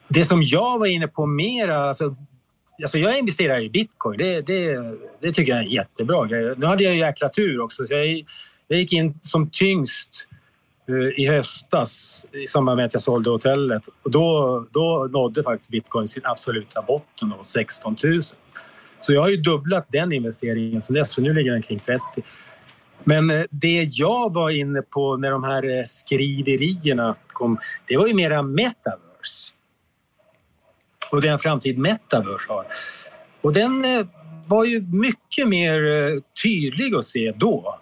det som jag var inne på mera, alltså, alltså jag investerar i bitcoin. Det, det, det tycker jag är en jättebra grej. Nu hade jag ju jäkla tur också. Så jag, jag gick in som tyngst eh, i höstas i samband med att jag sålde hotellet. Och då, då nådde faktiskt bitcoin sin absoluta botten, då, 16 000. Så jag har ju dubblat den investeringen sen dess, så nu ligger den kring 30. Men eh, det jag var inne på när de här eh, skriverierna kom, det var ju mera metaverse och den framtid metaverse har. Och den eh, var ju mycket mer tydlig att se då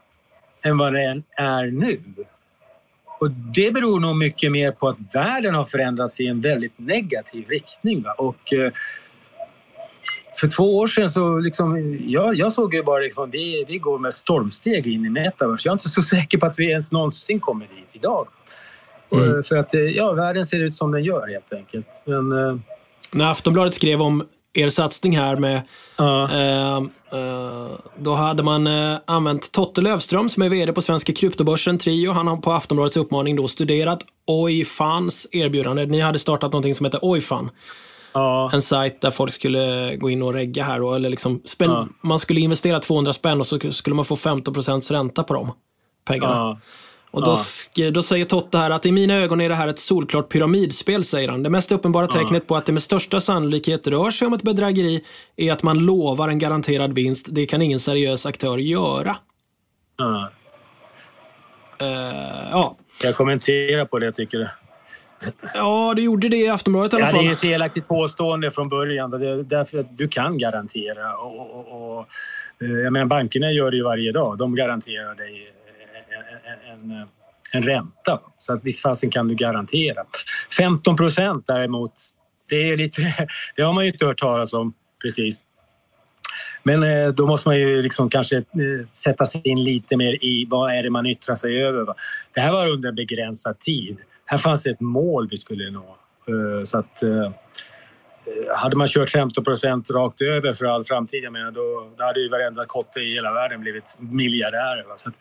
än vad den är nu. Och det beror nog mycket mer på att världen har förändrats i en väldigt negativ riktning. Va? Och, eh, för två år sedan så liksom, jag, jag såg ju bara liksom, vi, vi går med stormsteg in i metaverse. Jag är inte så säker på att vi ens någonsin kommer dit idag. Mm. För att eh, ja, världen ser ut som den gör helt enkelt. Men, eh, När Aftonbladet skrev om er satsning här med Ja. eh, eh, då hade man eh, använt Totte Lövström som är vd på Svenska kryptobörsen Trio. Han har på Aftonbladets uppmaning då studerat Oifans erbjudande. Ni hade startat någonting som heter Oifan. En sajt där folk skulle gå in och regga här då, eller liksom spän- Ja. man skulle investera 200 spänn och så skulle man få 15% ränta på de pengarna. Ja. Och då, Ja. då säger Totte här att i mina ögon är det här ett solklart pyramidspel, säger han. Det mest uppenbara Ja. tecknet på att det med största sannolikhet rör sig om ett bedrägeri är att man lovar en garanterad vinst. Det kan ingen seriös aktör göra. ja. Eh, ja. Ska jag kommentera på det tycker du? Ja, det gjorde det i Aftonbladet i alla Ja, det fall. är ett felaktigt påstående från början. Det är därför att du kan garantera. Och, och, och, eh, jag menar, bankerna gör det ju varje dag. De garanterar dig en, en, en ränta. Så att visst fasen kan du garantera. 15 procent däremot, det, är lite, det har man ju inte hört talas om precis. Men eh, då måste man ju liksom kanske eh, sätta sig in lite mer i vad är det man yttrar sig över. Va? Det här var under en begränsad tid. Här fanns ett mål vi skulle nå. Eh, så att, eh, hade man kört 15 procent rakt över för all framtid, jag menar, då, då hade ju varenda kotte i hela världen blivit miljardärer. Så att,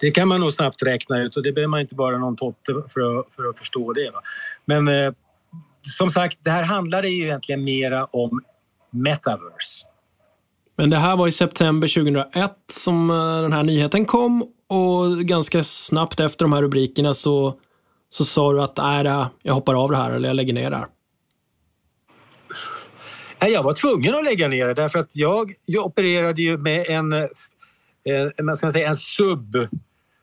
det kan man nog snabbt räkna ut och det behöver man inte bara någon totte för att, för att förstå det. Va? Men eh, som sagt, det här handlade ju egentligen mera om metaverse. Men det här var i september 2001 som eh, den här nyheten kom och ganska snabbt efter de här rubrikerna så, så sa du att äh, jag hoppar av det här eller jag lägger ner det här. Nej, jag var tvungen att lägga ner det därför att jag, jag opererade ju med en, eh, en, man säga, en sub,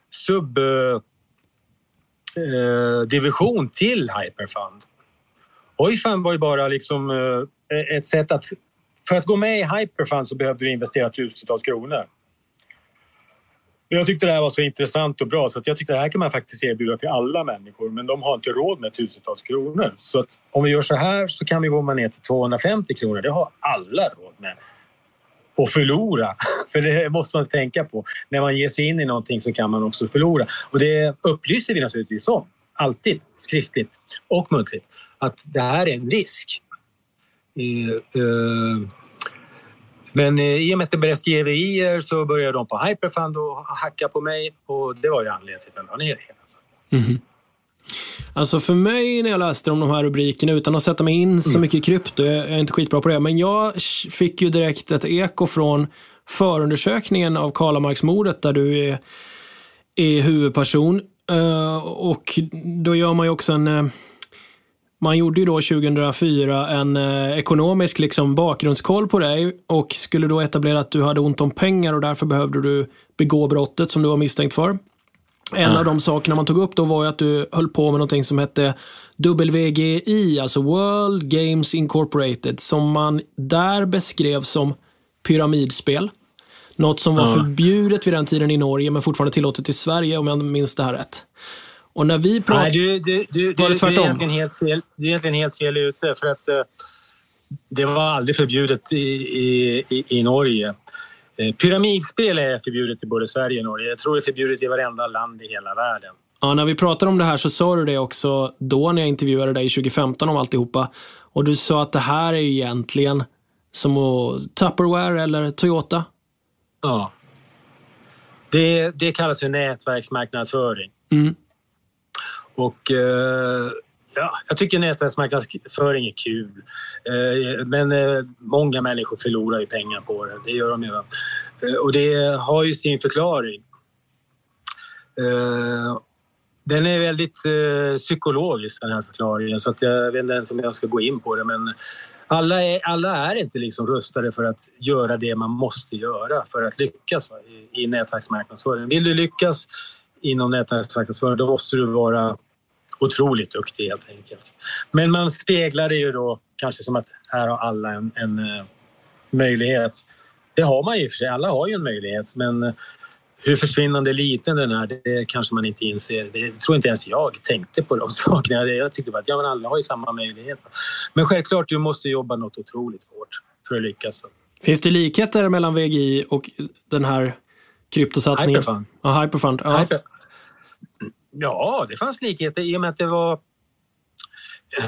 sub eh, division till Hyperfund. Oifund var ju bara liksom eh, ett sätt att... För att gå med i Hyperfund så behövde vi investera tusentals kronor. Jag tyckte det här var så intressant och bra så att jag tyckte det här kan man faktiskt erbjuda till alla människor men de har inte råd med tusentals kronor. Så att om vi gör så här så kan vi gå ner till 250 kronor. Det har alla råd med. Och förlora, för det måste man tänka på. När man ger sig in i någonting så kan man också förlora. Och det upplyser vi naturligtvis om, alltid skriftligt och muntligt, att det här är en risk. Eh, eh, men eh, i och med att det började skriverier så började de på Hyperfund och hacka på mig och det var ju anledningen till att jag la ner det. Alltså. Mm. Alltså för mig när jag läste om de här rubrikerna utan att sätta mig in så mm. mycket i krypto, jag är inte skitbra på det, men jag fick ju direkt ett eko från förundersökningen av Karlamarksmordet där du är, är huvudperson. Uh, och då gör man ju också en uh, man gjorde ju då 2004 en eh, ekonomisk liksom, bakgrundskoll på dig och skulle då etablera att du hade ont om pengar och därför behövde du begå brottet som du var misstänkt för. En ah. av de sakerna man tog upp då var ju att du höll på med någonting som hette WGI, alltså World Games Incorporated, som man där beskrev som pyramidspel. Något som var ah. förbjudet vid den tiden i Norge men fortfarande tillåtet i Sverige om jag minns det här rätt. Och när vi pratar... Nej, du, du, du, du, du, är egentligen helt fel, du är egentligen helt fel ute. För att uh, det var aldrig förbjudet i, i, i Norge. Uh, pyramidspel är förbjudet i både Sverige och Norge. Jag tror det är förbjudet i varenda land i hela världen. Ja, när vi pratade om det här så sa du det också då när jag intervjuade dig 2015 om alltihopa. Och du sa att det här är egentligen som att Tupperware eller Toyota. Ja. Det, det kallas för nätverksmarknadsföring. Mm. Och eh, ja, jag tycker nätverksmarknadsföring är kul. Eh, men eh, många människor förlorar ju pengar på det. Det gör de ju. Eh, och det har ju sin förklaring. Eh, den är väldigt eh, psykologisk den här förklaringen så att jag vet inte ens om jag ska gå in på det men alla är, alla är inte liksom rustade för att göra det man måste göra för att lyckas i, i nätverksmarknadsföring. Vill du lyckas inom nätverksmarknadsföring då måste du vara otroligt duktig helt enkelt. Men man speglar det ju då kanske som att här har alla en, en uh, möjlighet. Det har man ju för sig, alla har ju en möjlighet men uh, hur försvinnande liten den är, det kanske man inte inser. Det tror inte ens jag tänkte på de sakerna. Jag tyckte bara att ja, men alla har ju samma möjlighet. Men självklart, du måste jobba något otroligt hårt för att lyckas. Finns det likheter mellan VGI och den här kryptosatsningen? Hyperfund. Ja, Hyperfund. Ja. Hyper. Ja, det fanns likheter i och med att det var...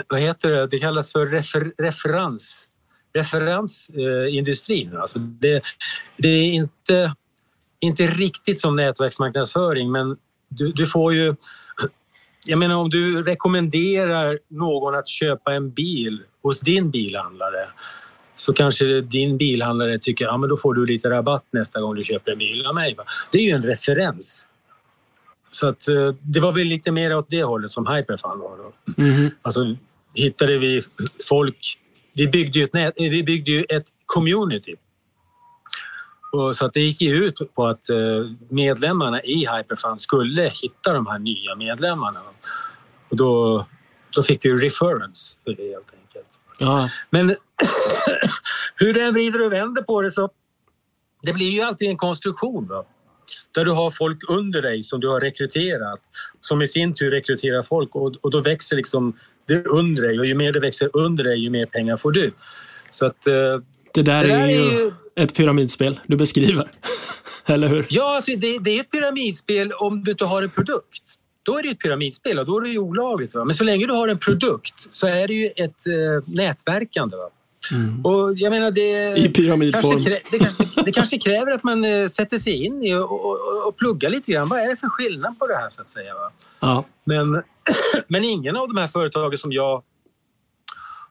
Vad heter det? Det kallas för refer, referens referensindustrin. Eh, alltså det, det, är inte, inte riktigt som nätverksmarknadsföring men du, du, får ju... Jag menar om du rekommenderar någon att köpa en bil hos din bilhandlare så kanske din bilhandlare tycker att ja, då får du lite rabatt nästa gång du köper en bil av mig. Det är ju en referens. Så att, eh, det var väl lite mer åt det hållet som Hyperfun var. Då. Mm. Alltså, hittade vi folk... Vi byggde ju ett, nät, vi byggde ju ett community. Och så att det gick ju ut på att eh, medlemmarna i Hyperfund skulle hitta de här nya medlemmarna. Och då, då fick vi reference för det helt enkelt. Ja. Men hur du än vrider och vänder på det så det blir ju alltid en konstruktion. Då där du har folk under dig som du har rekryterat som i sin tur rekryterar folk och, och då växer liksom det under dig och ju mer det växer under dig ju mer pengar får du. Så att, eh, det där, det där är, ju är ju ett pyramidspel du beskriver. Eller hur? Ja, alltså det, det, är ett pyramidspel om du inte har en produkt. Då är det ett pyramidspel och då är det ju olagligt. Va? Men så länge du har en produkt så är det ju ett eh, nätverkande. Va? Mm. Och jag menar det, I pyramidform. Kanske, det, kanske, det kanske kräver att man eh, sätter sig in i och, och, och, pluggar lite grann. Vad är det för skillnad på det här så att säga? Va? Ja. Men, men ingen av de här företagen som jag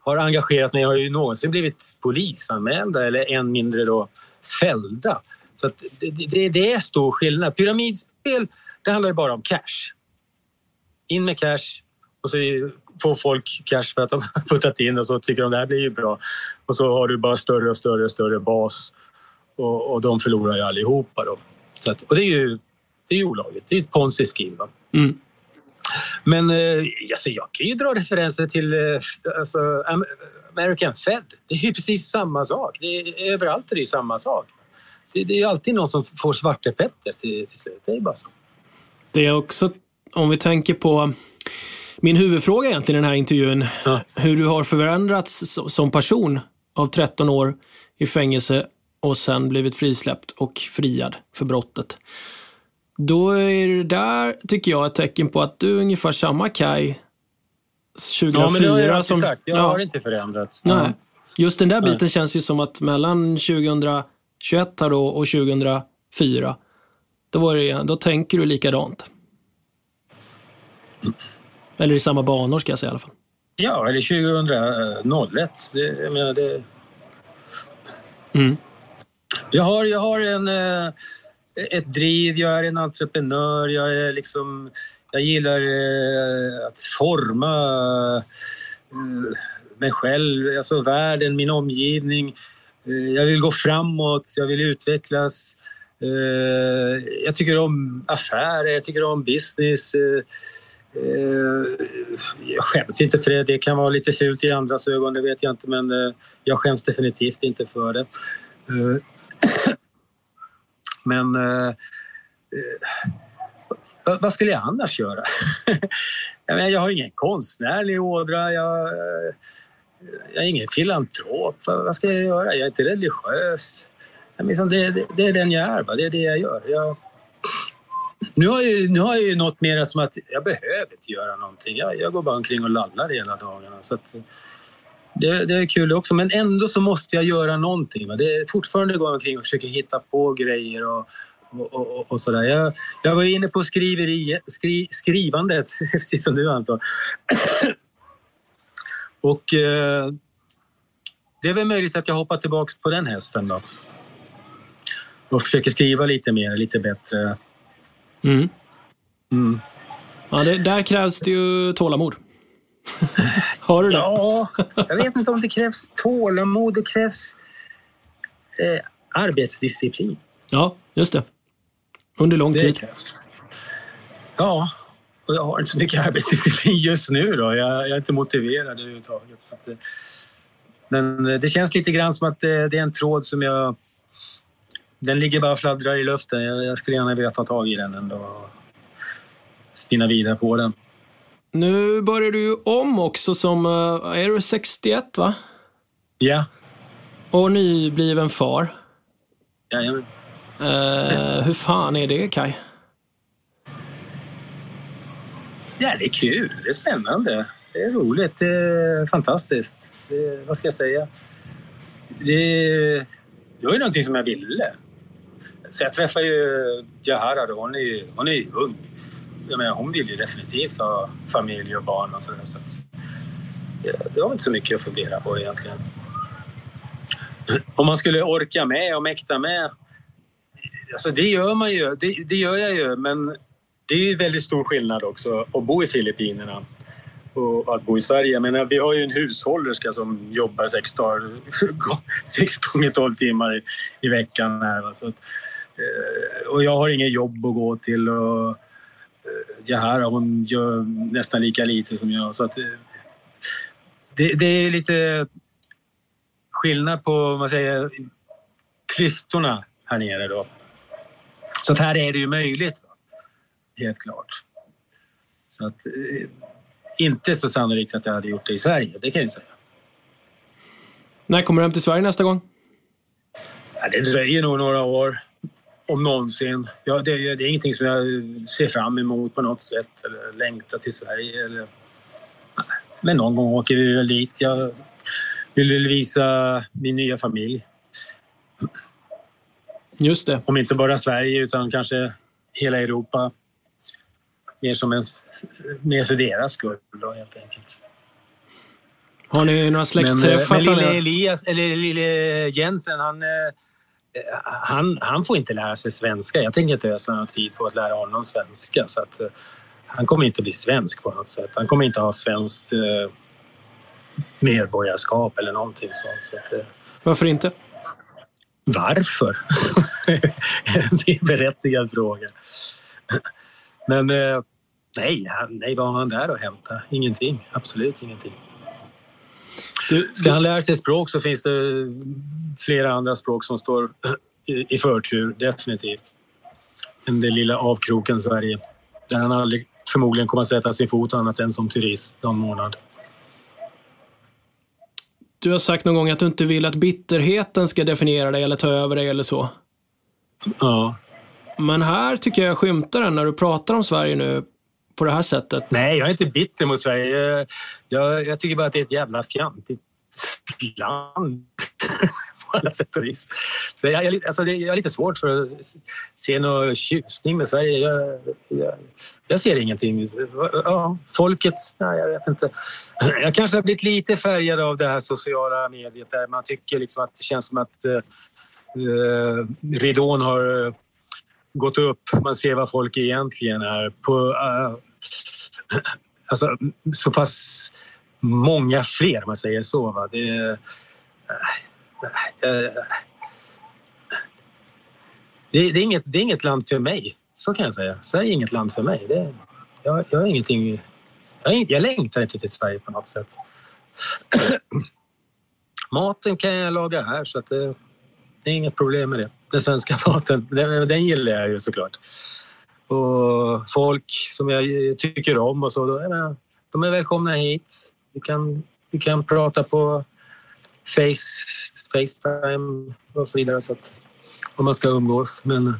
har engagerat mig har ju någonsin blivit polisanmälda eller än mindre då fällda. Så det, det, det är stor skillnad. Pyramidspel, det handlar bara om cash. In med cash och så får folk cash för att de har puttat in och så tycker de det här blir ju bra. Och så har du bara större och större och större bas och, och de förlorar ju allihopa. Då. Så att, och det är ju det är ju olagligt. Det är ett ponzi scheme. Mm. Men eh, alltså, jag kan ju dra referenser till eh, alltså, American Fed. Det är ju precis samma sak. Det är, överallt är det ju samma sak. Det, det är ju alltid någon som får svartepetter till, till slut. Det är bara så. Det är också, om vi tänker på min huvudfråga egentligen i den här intervjun, ja. hur du har förändrats som person av 13 år i fängelse och sen blivit frisläppt och friad för brottet. Då är det där, tycker jag, ett tecken på att du är ungefär samma Kaj 2004. Ja, men det har jag som, sagt. Jag ja. har inte förändrats. Nej. Just den där biten Nej. känns ju som att mellan 2021 här då och 2004, då, var det, då tänker du likadant. Eller i samma banor ska jag säga i alla fall. Ja, eller 2001. Det, jag menar, det... Mm. Jag har, jag har en, eh, ett driv, jag är en entreprenör, jag är liksom... Jag gillar eh, att forma eh, mig själv, alltså världen, min omgivning. Jag vill gå framåt, jag vill utvecklas. Jag tycker om affärer, jag tycker om business. Eh, jag skäms inte för det. Det kan vara lite fult i andras ögon, det vet jag inte, men eh, jag skäms definitivt inte för det. Eh, men eh, vad skulle jag annars göra? jag, menar, jag har ingen konstnärlig ådra. Jag, jag är ingen filantrop. Vad ska jag göra? Jag är inte religiös. Jag liksom, det, det, det, är den jag är. Va? Det är det jag gör. Jag, nu, har jag, nu har jag ju något mer som att jag behöver inte göra någonting. Jag, jag går bara omkring och lallar hela dagarna. Så att, det, det, är kul också, men ändå så måste jag göra någonting. Det är fortfarande gå omkring och försöker hitta på grejer och, och, och, och sådär. Jag, jag var inne på skriveri, skri, skrivandet, precis som du antar. och eh, det är väl möjligt att jag hoppar tillbaks på den hästen då. Och försöker skriva lite mer, lite bättre. Mm. Mm. Ja, det, där krävs det ju tålamod. Har du det? Ja, jag vet inte om det krävs tålamod. Det krävs eh, arbetsdisciplin. Ja, just det. Under lång det tid. Krävs. Ja, och jag har inte så mycket arbetsdisciplin just nu. Då. Jag, jag är inte motiverad överhuvudtaget. Så men det känns lite grann som att det, det, är en tråd som jag... Den ligger bara och fladdrar i luften. Jag, jag skulle gärna vilja ta tag i den ändå och spinna vidare på den. Nu börjar du om också som, eh, är du 61 va? Ja. Och nybliven far. Jajamän. Uh, hur fan är det Kai? Ja, det är kul. Det är spännande. Det är roligt. Det är fantastiskt. Det, vad ska jag säga? Det, det var ju någonting som jag ville. Så jag träffade ju Jahara då. Hon är ju, hon är ju ung jag menar, hon vill ju definitivt ha familj och barn och sådär. Så det, det var inte så mycket att fundera på egentligen. Om man skulle orka med och mäkta med. Alltså det gör man ju, det, det gör jag ju, men det är ju väldigt stor skillnad också att bo i Filippinerna och att bo i Sverige. Jag menar, vi har ju en hushållerska som jobbar sex, dagar, sex gånger tolv timmar i, i veckan. Här, så att, och jag har inget jobb att gå till. Och, Jahara hon gör nästan lika lite som jag. Så att, det, det är lite skillnad på man säger, klyftorna här nere. Då. Så att här är det ju möjligt. Helt klart. Så att, inte så sannolikt att jag hade gjort det i Sverige, det kan jag säga. När kommer du hem till Sverige nästa gång? Ja, det dröjer nog några år om någonsin. Ja, det, det, är ingenting som jag ser fram emot på något sätt eller längtar till Sverige. Eller... Men någon gång åker vi väl dit. Jag vill visa min nya familj. Just det. Om inte bara Sverige utan kanske hela Europa. Mer, som en, mer för deras skull då, helt enkelt. Har ni några släktträffar Men, men lille? Elias, eller lille Jensen, han, eh, han, han får inte lära sig svenska. Jag tänker inte ösa någon tid på att lära honom svenska. Så att, eh, han kommer inte bli svensk på något sätt. Han kommer inte ha svenskt eh, medborgarskap eller någonting sånt. Så att, eh, Varför inte? varför? det är en berättigad fråga. Men eh, nej, nej, vad har han där att hämta? Ingenting. Absolut ingenting. Ska han lära sig språk så finns det flera andra språk som står i, förtur, definitivt. Än det lilla avkroken Sverige. Där han aldrig förmodligen kommer att sätta sin fot annat än som turist någon månad. Du har sagt någon gång att du inte vill att bitterheten ska definiera dig eller ta över dig eller så. Ja. Men här tycker jag jag skymtar den när du pratar om Sverige nu på det här sättet. Nej, jag är inte bitter mot Sverige. Jag, jag, jag tycker bara att det är ett jävla fjantigt land på alla sätt och vis. Så jag, jag, alltså det, jag har lite svårt för att se någon tjusning med Sverige. Jag, jag, jag ser ingenting. Ja, folket, nej, jag vet inte. Jag kanske har blivit lite färgad av det här sociala mediet där man tycker liksom att det känns som att eh, eh ridån har gått upp. Man ser vad folk egentligen är. På, uh, alltså, så pass många fler, om man säger så. Va? Det, eh, eh, det, det, är inget, det är inget land för mig, så kan jag säga. Sverige är inget land för mig. Det, jag, jag har ingenting... Jag, har inget- jag längtar inte till Sverige på något sätt. Maten kan jag laga här, så att det, det är inget problem med det. Den svenska maten, den, den gillar jag ju såklart. Och folk som jag tycker om och så, då, de är välkomna hit. Vi kan, vi kan prata på face, Facetime och så vidare så att, om man ska umgås. Men,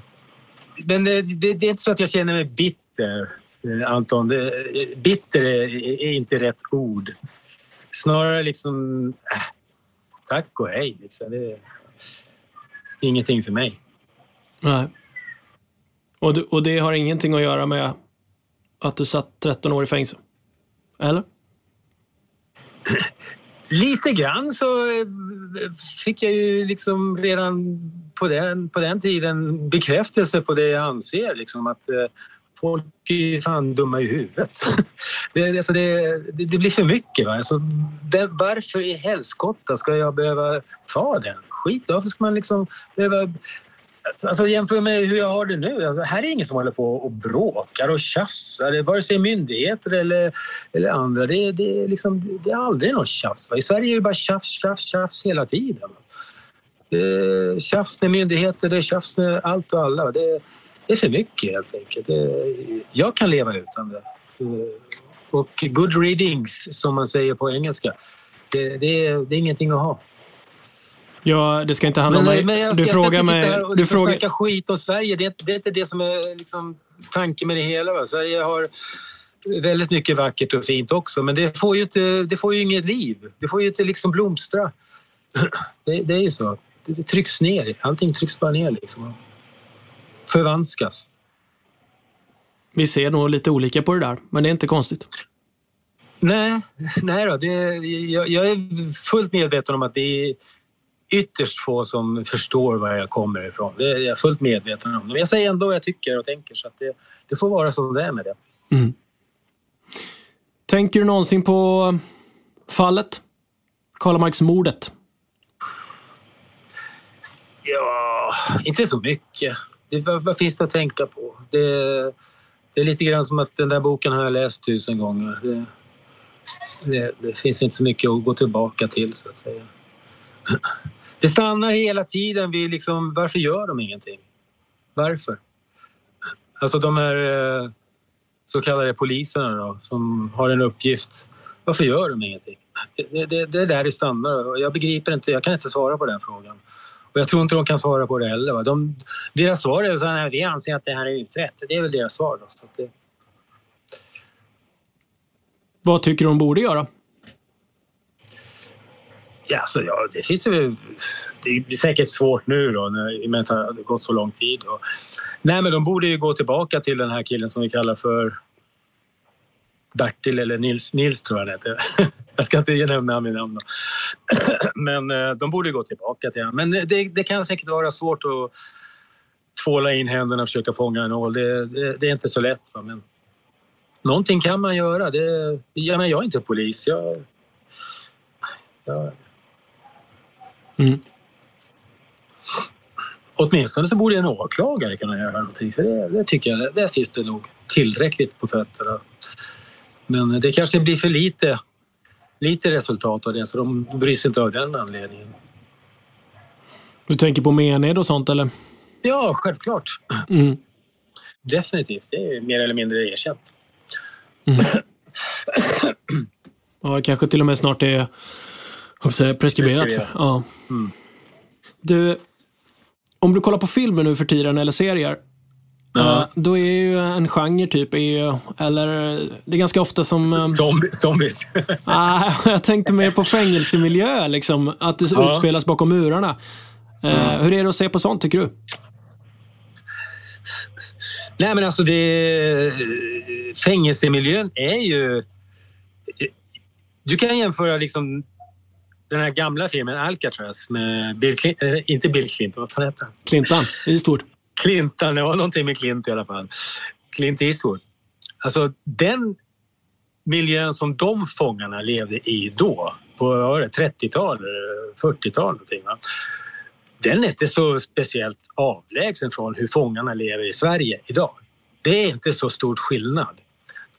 men det, det, det är inte så att jag känner mig bitter, eh, Anton. Det, bitter är, är inte rätt ord. Snarare liksom, äh, tack och hej. Liksom. Det är ingenting för mig. Nej. Och, du, och det har ingenting att göra med att du satt 13 år i fängelse? Eller? Lite grann så eh, fick jag ju liksom redan på den, på den tiden bekräftelse på det jag anser. Liksom att eh, folk är ju fan dumma i huvudet. Det, alltså det, det, blir för mycket. Va? Alltså, varför i helskotta ska jag behöva ta den skit? Varför ska man liksom behöva... Alltså jämför med hur jag har det nu. Alltså, här är ingen som håller på och bråkar och tjafsar. Vare sig myndigheter eller, eller andra. Det, är- det, liksom, det är aldrig något tjafs. Va? I Sverige är det bara tjafs, tjafs, tjafs hela tiden. Det är tjafs med myndigheter, det är tjafs med allt och alla. Det är, det är för mycket helt enkelt. Det, jag kan leva utan det. Och good readings, som man säger på engelska, det, det, det är ingenting att ha. Ja, det ska inte handla om mig. men jag, du jag ska frågar inte mig... och Du liksom frågar, snacka skit om Sverige. Det, är- det är inte det som är liksom, tanken med det hela. Va? Sverige har väldigt mycket vackert och fint också, men det får ju, inte, det får ju inget liv. Det får ju inte liksom blomstra. Det, det är ju så. Det trycks ner. Allting trycks bara ner. Liksom. Förvanskas. vi ser nog lite olika på det där, men det är inte konstigt. Nej, nej då, det, jag, jag är fullt medveten om att det är ytterst få som förstår var jag kommer ifrån. Det är jag fullt medveten om. Men jag säger ändå vad jag tycker och tänker så att det, det får vara som det är med det. Mm. Tänker du någonsin på fallet? Karlamarksmordet? Ja, inte så mycket. Det, vad, vad finns det att tänka på? Det, det är lite grann som att den där boken har jag läst tusen gånger. Det, det, det finns inte så mycket att gå tillbaka till så att säga. Det stannar hela tiden vid liksom, varför gör de ingenting? Varför? Alltså de här eh, så kallade poliserna då, som har en uppgift. Varför gör de ingenting? Det, det, det är där det stannar. Jag begriper inte, jag kan inte svara på den frågan. Och jag tror inte de kan svara på det heller. Va? De, deras svar är att vi anser att det här är utrett. Det är väl deras svar. Då, så att det, Vad tycker du de borde göra? Ja, så, ja, det finns ju... Det blir säkert svårt nu då, när, i och med att det har gått så lång tid. Och, nej, men de borde ju gå tillbaka till den här killen som vi kallar för Bertil eller Nils, Nils tror jag han heter. Jag ska inte nämna min namn. Då. Men eh, de borde gå tillbaka till honom. Men det, det kan säkert vara svårt att tvåla in händerna och försöka fånga en ål. Det, det, det, är inte så lätt. Va? Men någonting kan man göra. Det, jag, menar, jag är inte polis. Jag, jag... Mm. Åtminstone så borde en åklagare kunna göra någonting. För det, det tycker jag, där finns det nog tillräckligt på fötterna. Men det kanske blir för lite, lite resultat av det så de bryr sig inte av den anledningen. Du tänker på mened och sånt eller? Ja, självklart. Mm. Definitivt. Det är mer eller mindre erkänt. Mm. ja, kanske till och med snart är preskriberat. preskriberat. Ja. Mm. Du, om du kollar på filmer nu för tiden eller serier. Ja. Eh, då är ju en genre typ, är, eller det är ganska ofta som... Eh, Zombie, zombies. ah, jag tänkte mer på fängelsemiljö, liksom. Att det ja. utspelas bakom murarna. Mm. Hur är det att se på sånt, tycker du? Nej, men alltså det... Fängelsemiljön är ju... Du kan jämföra liksom den här gamla filmen Alcatraz med Bill Clinton, äh, inte Bill Clinton, vad fan heter han? Clinton Eastwood. Clinton, det var någonting med Clint i alla fall. Clint Eastwood. Alltså den miljön som de fångarna levde i då, på 30-tal, 40-tal någonting. Va? Den är inte så speciellt avlägsen från hur fångarna lever i Sverige idag. Det är inte så stor skillnad.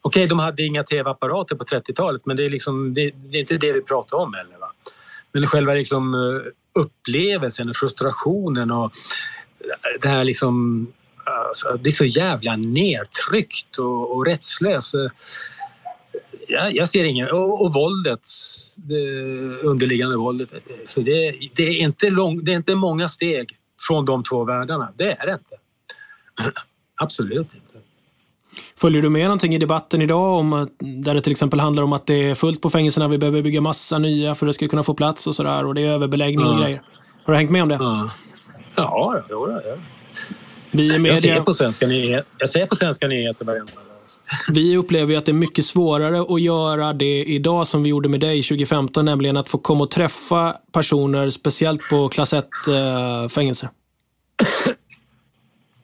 Okej, de hade inga tv-apparater på 30-talet men det är, liksom, det, det, är inte det vi pratar om heller. Men själva liksom eh, upplevelsen upplevelsen, frustrationen och det här liksom... Alltså, det är så jävla nedtryckt och, och rättslöst. Jag, jag ser ingen... Och, och våldet, det underliggande våldet. Så det, det, är inte lång, det är inte många steg från de två världarna. Det är det inte. Absolut inte. Följer du med någonting i debatten idag om där det till exempel handlar om att det är fullt på fängelserna, vi behöver bygga massa nya för att det ska kunna få plats och sådär och det är överbeläggning ja. och grejer. Har du hängt med om det? Ja, ja, ja, ja. Vi media... jag, ser på svenska nyheter, jag ser på svenska nyheter varenda dag. Vi upplever ju att det är mycket svårare att göra det idag som vi gjorde med dig 2015, nämligen att få komma och träffa personer, speciellt på klass 1-fängelser. Eh,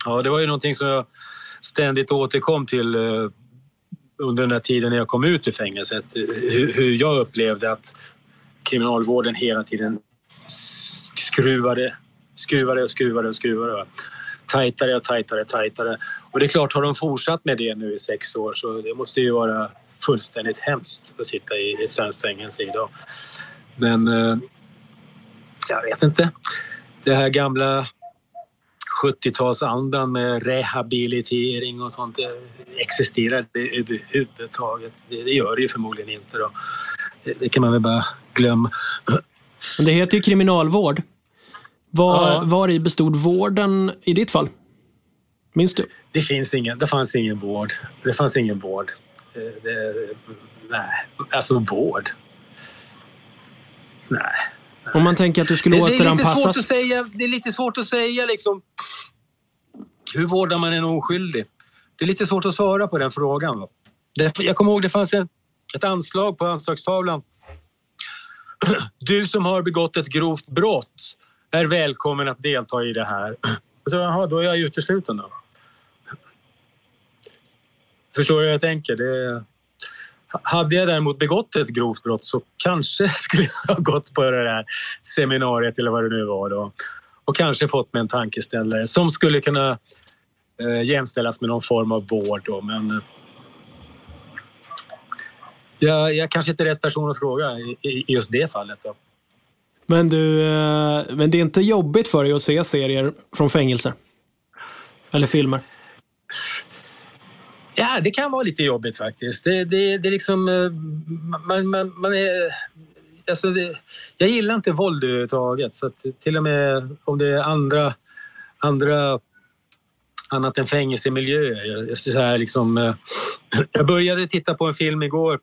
ja, det var ju någonting som jag ständigt återkom till eh, under den här tiden när jag kom ut ur fängelset. Eh, hur jag upplevde att kriminalvården hela tiden skruvade, skruvade och skruvade och skruvade. Tajtare och tajtare, tajtare. Och det är klart, har de fortsatt med det nu i sex år så det måste ju vara fullständigt hemskt att sitta i ett svenskt fängelse idag. Men eh, jag vet inte. Det här gamla 70-talsandan med rehabilitering och sånt existerar det överhuvudtaget. Det, det gör det ju förmodligen inte. Då. Det, det kan man väl bara glömma. Men det heter ju kriminalvård. Var, ja. var i bestod vården i ditt fall? Minns du? Det, finns ingen, det fanns ingen vård. Det fanns ingen vård. Det, nej, alltså vård. Nej. Om man tänker att du skulle återanpassas? Det är, att säga, det är lite svårt att säga liksom. Hur vårdar man en oskyldig? Det är lite svårt att svara på den frågan. Jag kommer ihåg det fanns ett anslag på anslagstavlan. Du som har begått ett grovt brott är välkommen att delta i det här. Så, jaha, då är jag utesluten då. Förstår du hur jag tänker? Det, hade jag däremot begått ett grovt brott så kanske skulle jag ha gått på det där seminariet eller vad det nu var då och kanske fått mig en tankeställare som skulle kunna eh, jämställas med någon form av vård. Då, men eh, jag, jag kanske inte är rätt person att fråga i, i just det fallet. Då. Men du, eh, men det är inte jobbigt för dig att se serier från fängelser? Eller filmer? Ja, det kan vara lite jobbigt faktiskt. Det, det, det är liksom... Eh, man, man, man är... Alltså det, jag gillar inte våld överhuvudtaget. Så till och med om det är andra, andra annat än fängelsemiljöer. Så här liksom, eh, jag började titta på en film igår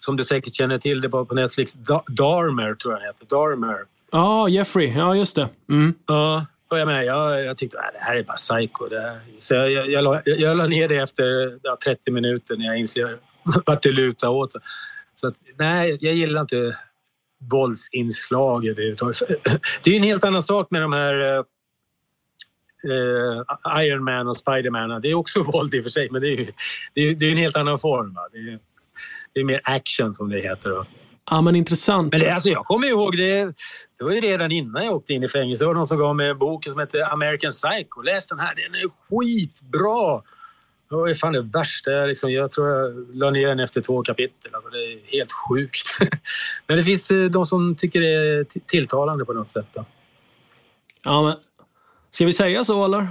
som du säkert känner till. Det var på Netflix. Darmer tror jag den heter. Darmer. Ja, ah, Jeffrey. Ja, just det. Mm. Ja, och jag, menar, jag, jag tyckte att det här är bara psycho. Så jag, jag, jag, la, jag la ner det efter ja, 30 minuter när jag inser vart det lutar åt. Så att, nej, jag gillar inte våldsinslag överhuvudtaget. Det är en helt annan sak med de här eh, Iron Man och Spiderman. Det är också våld i och för sig, men det är, det är, det är en helt annan form. Va? Det, är, det är mer action som det heter. Då. Ja, men intressant. Men det, alltså, jag kommer ihåg det. Det var ju redan innan jag åkte in i fängelse. Det var någon som gav mig en bok som heter American Psycho. Läs den här, den är skitbra! Det var fan det värsta jag liksom, Jag tror jag la ner den efter två kapitel. Alltså, det är helt sjukt. Men det finns eh, de som tycker det är tilltalande på något sätt. Då. Ja, men ska vi säga så eller?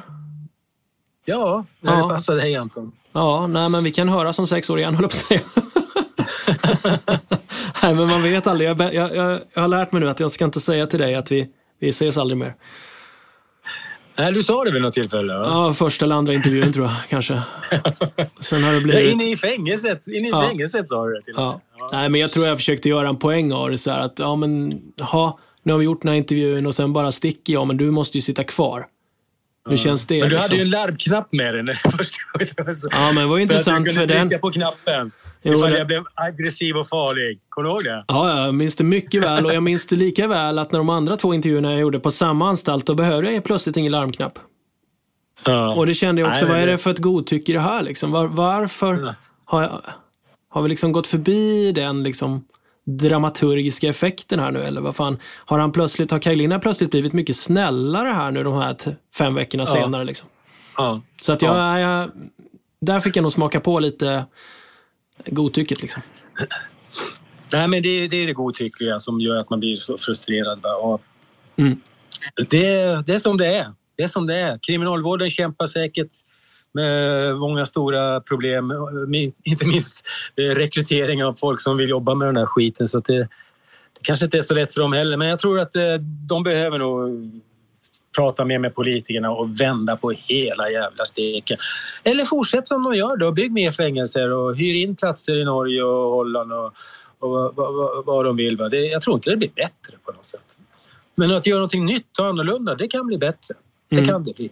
Ja, när ja. det passar dig Anton. Ja, nej men vi kan höra som sex år igen, höll på att säga. nej, men man vet aldrig. Jag, jag, jag, jag, har lärt mig nu att jag ska inte säga till dig att vi, vi ses aldrig mer. Nej, du sa det vid något tillfälle? Va? Ja, första eller andra intervjun tror jag kanske. Sen har det blivit... Ja, inne i fängelset, inne i ja. fängelset sa du det till ja. ja. Nej, men jag tror jag försökte göra en poäng av det. Så här, att, ja, men, ha, nu har vi gjort den här intervjun och sen bara sticker jag, men du måste ju sitta kvar. Hur känns det? Men du liksom? hade ju en larmknapp med dig när första gången. Ja, men det var intressant för, för, att du den. trycka på knappen. Ifall jag blev aggressiv och farlig. Kommer du ihåg det? Ja, jag minns det mycket väl. Och jag minns det lika väl att när de andra två intervjuerna jag gjorde på samma anstalt, då behövde jag plötsligt ingen larmknapp. Ja. Och det kände jag också, Nej, vad är det för ett godtycke i det här? Liksom? Var, varför har, jag, har vi liksom gått förbi den liksom, dramaturgiska effekten här nu? Eller vad fan? Har han plötsligt, har Kajlina plötsligt blivit mycket snällare här nu de här fem veckorna ja. senare? Liksom? Ja. Så att jag, jag, där fick jag nog smaka på lite godtycket liksom. Nej, men det, det är det godtyckliga som gör att man blir så frustrerad. Och mm. det, det är som det är. Det är som det är. Kriminalvården kämpar säkert med många stora problem, inte minst rekrytering av folk som vill jobba med den här skiten. Så det, det kanske inte är så lätt för dem heller, men jag tror att eh, de behöver nog prata mer med politikerna och vända på hela jävla steken. Eller fortsätt som de gör då, bygg mer fängelser och hyr in platser i Norge och Holland och, och vad, vad, vad de vill. Det, jag tror inte det blir bättre på något sätt. Men att göra någonting nytt och annorlunda, det kan bli bättre. Det mm. kan det bli.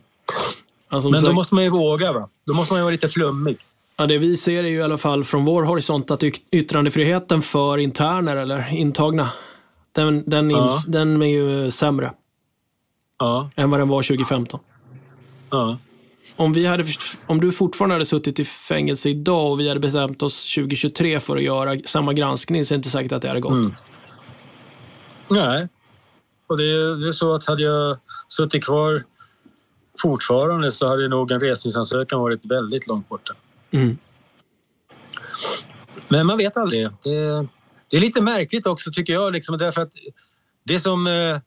Alltså, Men då sagt, måste man ju våga. Va? Då måste man ju vara lite flummig. Ja, det vi ser är ju i alla fall från vår horisont att yttrandefriheten för interner eller intagna, den, den, ja. ins, den är ju sämre ja. än vad den var 2015. Ja. Om, vi hade, om du fortfarande hade suttit i fängelse idag och vi hade bestämt oss 2023 för att göra samma granskning så är det inte säkert att det hade gått. Mm. Nej, och det är, det är så att hade jag suttit kvar fortfarande så hade nog en resningsansökan varit väldigt långt borta. Mm. Men man vet aldrig. Det, det, är lite märkligt också tycker jag. Liksom, därför att det som, eh,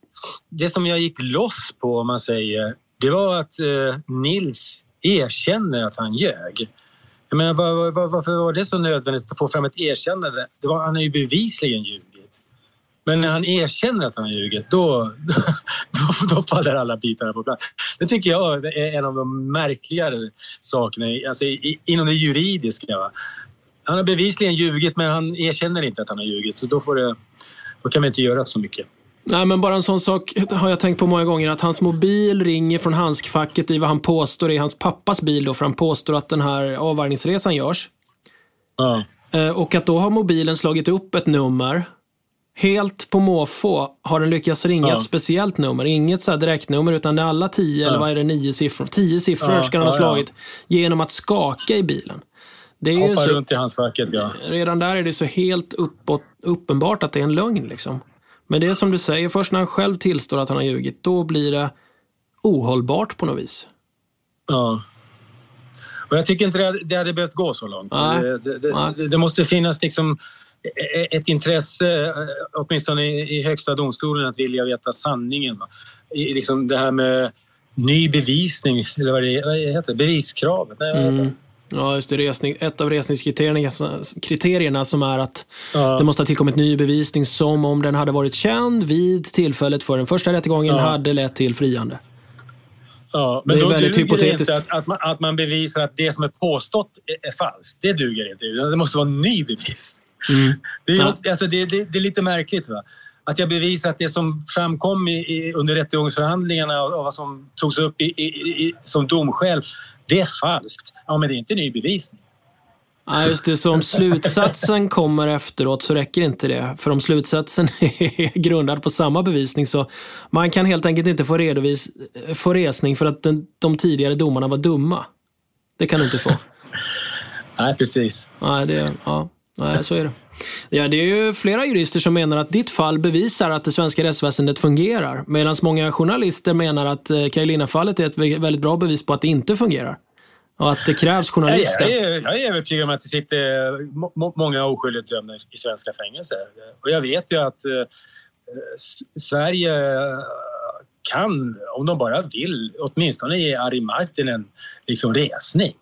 det som jag gick loss på, om man säger, det var att eh, Nils erkänner att han ljög. Jag menar, var, var, varför var det så nödvändigt att få fram ett erkännande? Det var, han har ju bevisligen ljugit. Men när han erkänner att han har ljugit, då, då, då faller alla bitarna på plats. Det tycker jag är en av de märkligare sakerna alltså, inom det juridiska. Va? Han har bevisligen ljugit, men han erkänner inte att han har ljugit. Så då, får det, då kan vi inte göra så mycket. Nej, men bara en sån sak har jag tänkt på många gånger. Att hans mobil ringer från handskfacket i vad han påstår är hans pappas bil. Då, för han påstår att den här avvärjningsresan görs. Ja. Eh, och att då har mobilen slagit upp ett nummer helt på måfå har den lyckats ringa ja. ett speciellt nummer. Inget så direktnummer utan det är alla tio, ja. eller vad är det, nio siffror? Tio siffror ska den ha slagit genom att skaka i bilen. Det är Hoppa så, runt i handskfacket, ja. Redan där är det så helt uppåt, uppenbart att det är en lögn. Liksom. Men det är som du säger, först när han själv tillstår att han har ljugit, då blir det ohållbart på något vis. Ja. Och jag tycker inte det, det hade behövt gå så långt. Det, det, det, det, måste finnas liksom ett intresse, eh, åtminstone i högsta domstolen, att vilja veta sanningen. I, liksom det här med ny bevisning, eller vad det, heter beviskravet. Mm. Ja, just det. Resning, ett av resningskriterierna kriterierna som är att ja. det måste ha tillkommit ny bevisning som om den hade varit känd vid tillfället för den första rättegången ja. hade lett till friande. Ja, men det är då väldigt duger hypotetiskt. det inte att, att, man, att man bevisar att det som är påstått är, är falskt. Det duger inte. Det måste vara ny bevisning. Mm. Det, är, också, alltså det, det, det, är lite märkligt. Va? Att jag bevisar att det som framkom i, i, under rättegångsförhandlingarna och, och vad som togs upp i, i, som domskäl, det är falskt. Ja, men det är inte ny bevisning. Ja, just det. Så om slutsatsen kommer efteråt så räcker inte det. För om slutsatsen är grundad på samma bevisning så man kan helt enkelt inte få, redovis, få resning för att den, de tidigare domarna var dumma. Det kan du inte få. Nej, precis. Nej, det, ja, nej, så är det. Ja, det är ju flera jurister som menar att ditt fall bevisar att det svenska rättsväsendet fungerar. Medan många journalister menar att eh, Kajlina-fallet är ett väldigt bra bevis på att det inte fungerar. Och att det krävs journalister. Jag är, jag är övertygad om att det sitter må, många oskyldigt dömda i svenska fängelser. Och jag vet ju att eh, Sverige kan, om de bara vill, åtminstone ge Ari Martinen liksom resning.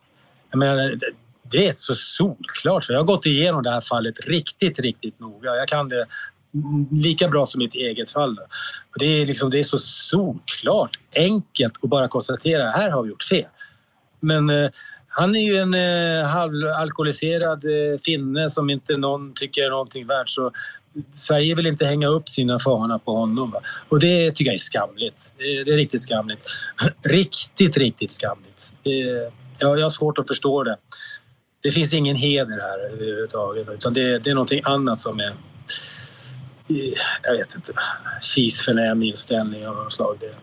Jag menar, det är så solklart. För jag har gått igenom det här fallet riktigt, riktigt noga. Jag kan det lika bra som mitt eget fall. Det är, liksom, det är så solklart, enkelt att bara konstatera här har vi gjort fel. Men eh, han är ju en eh, halvalkoholiserad eh, finne som inte någon tycker är någonting värt. Så Sverige vill inte hänga upp sina fanor på honom. Va? Och det tycker jag är skamligt. Det är, riktigt skamligt. riktigt, riktigt skamligt. Det, jag, jag har svårt att förstå det. Det finns ingen heder här överhuvudtaget utan det, det är någonting annat som är eh, jag vet inte, fisförnäm inställning av något slag. Det,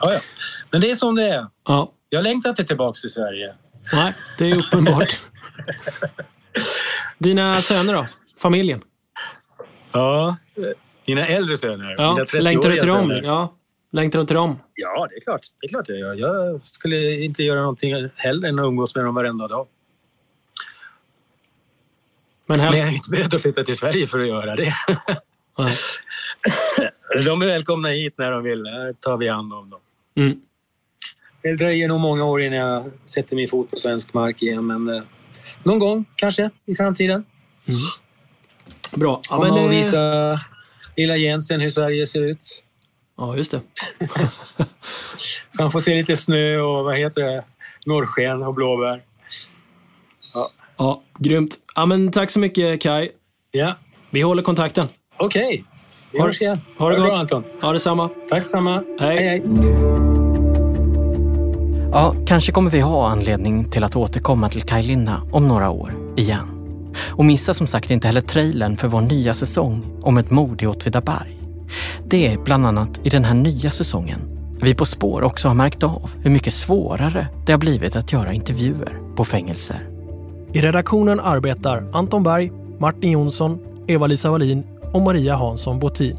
ja, ja. Men det är som det är. Ja. Jag längtar inte tillbaka till Sverige. Nej, det är uppenbart. Dina söner då? Familjen? Ja, mina äldre söner. Ja. Mina 30 Längtar du till dem? söner. Ja. Längtar du till dem? Ja, det är klart. Det är klart jag gör. Jag skulle inte göra någonting hellre än att umgås med dem varenda dag. Men, helst... Men jag är inte beredd att flytta till Sverige för att göra det. De är välkomna hit när de vill. Här tar vi hand om dem. Mm. Det dröjer nog många år innan jag sätter min fot på svensk mark igen, men eh, någon gång kanske i framtiden. Mm. Bra. Ja, Komma men, och eh, visa lilla Jensen hur Sverige ser ut. Ja, just det. Så han får se lite snö och vad heter det? Norrsken och blåbär. Ja. Ja, grymt. Ja, men tack så mycket Kai. Ja. Vi håller kontakten. Okej, vi Ha- hörs igen. Ha det bra, gott. Anton. Ha detsamma. Tack samma. Hej. hej, hej. Ja, kanske kommer vi ha anledning till att återkomma till Kaj Linna om några år igen. Och missa som sagt inte heller trailern för vår nya säsong om ett mord i Åtvidaberg. Det är bland annat i den här nya säsongen vi På spår också har märkt av hur mycket svårare det har blivit att göra intervjuer på fängelser. I redaktionen arbetar Anton Berg, Martin Jonsson, Eva-Lisa Wallin och Maria Hansson Botin.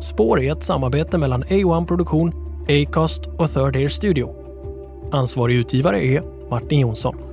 Spår är ett samarbete mellan A1 Produktion, Acast och Third Air Studio. Ansvarig utgivare är Martin Jonsson.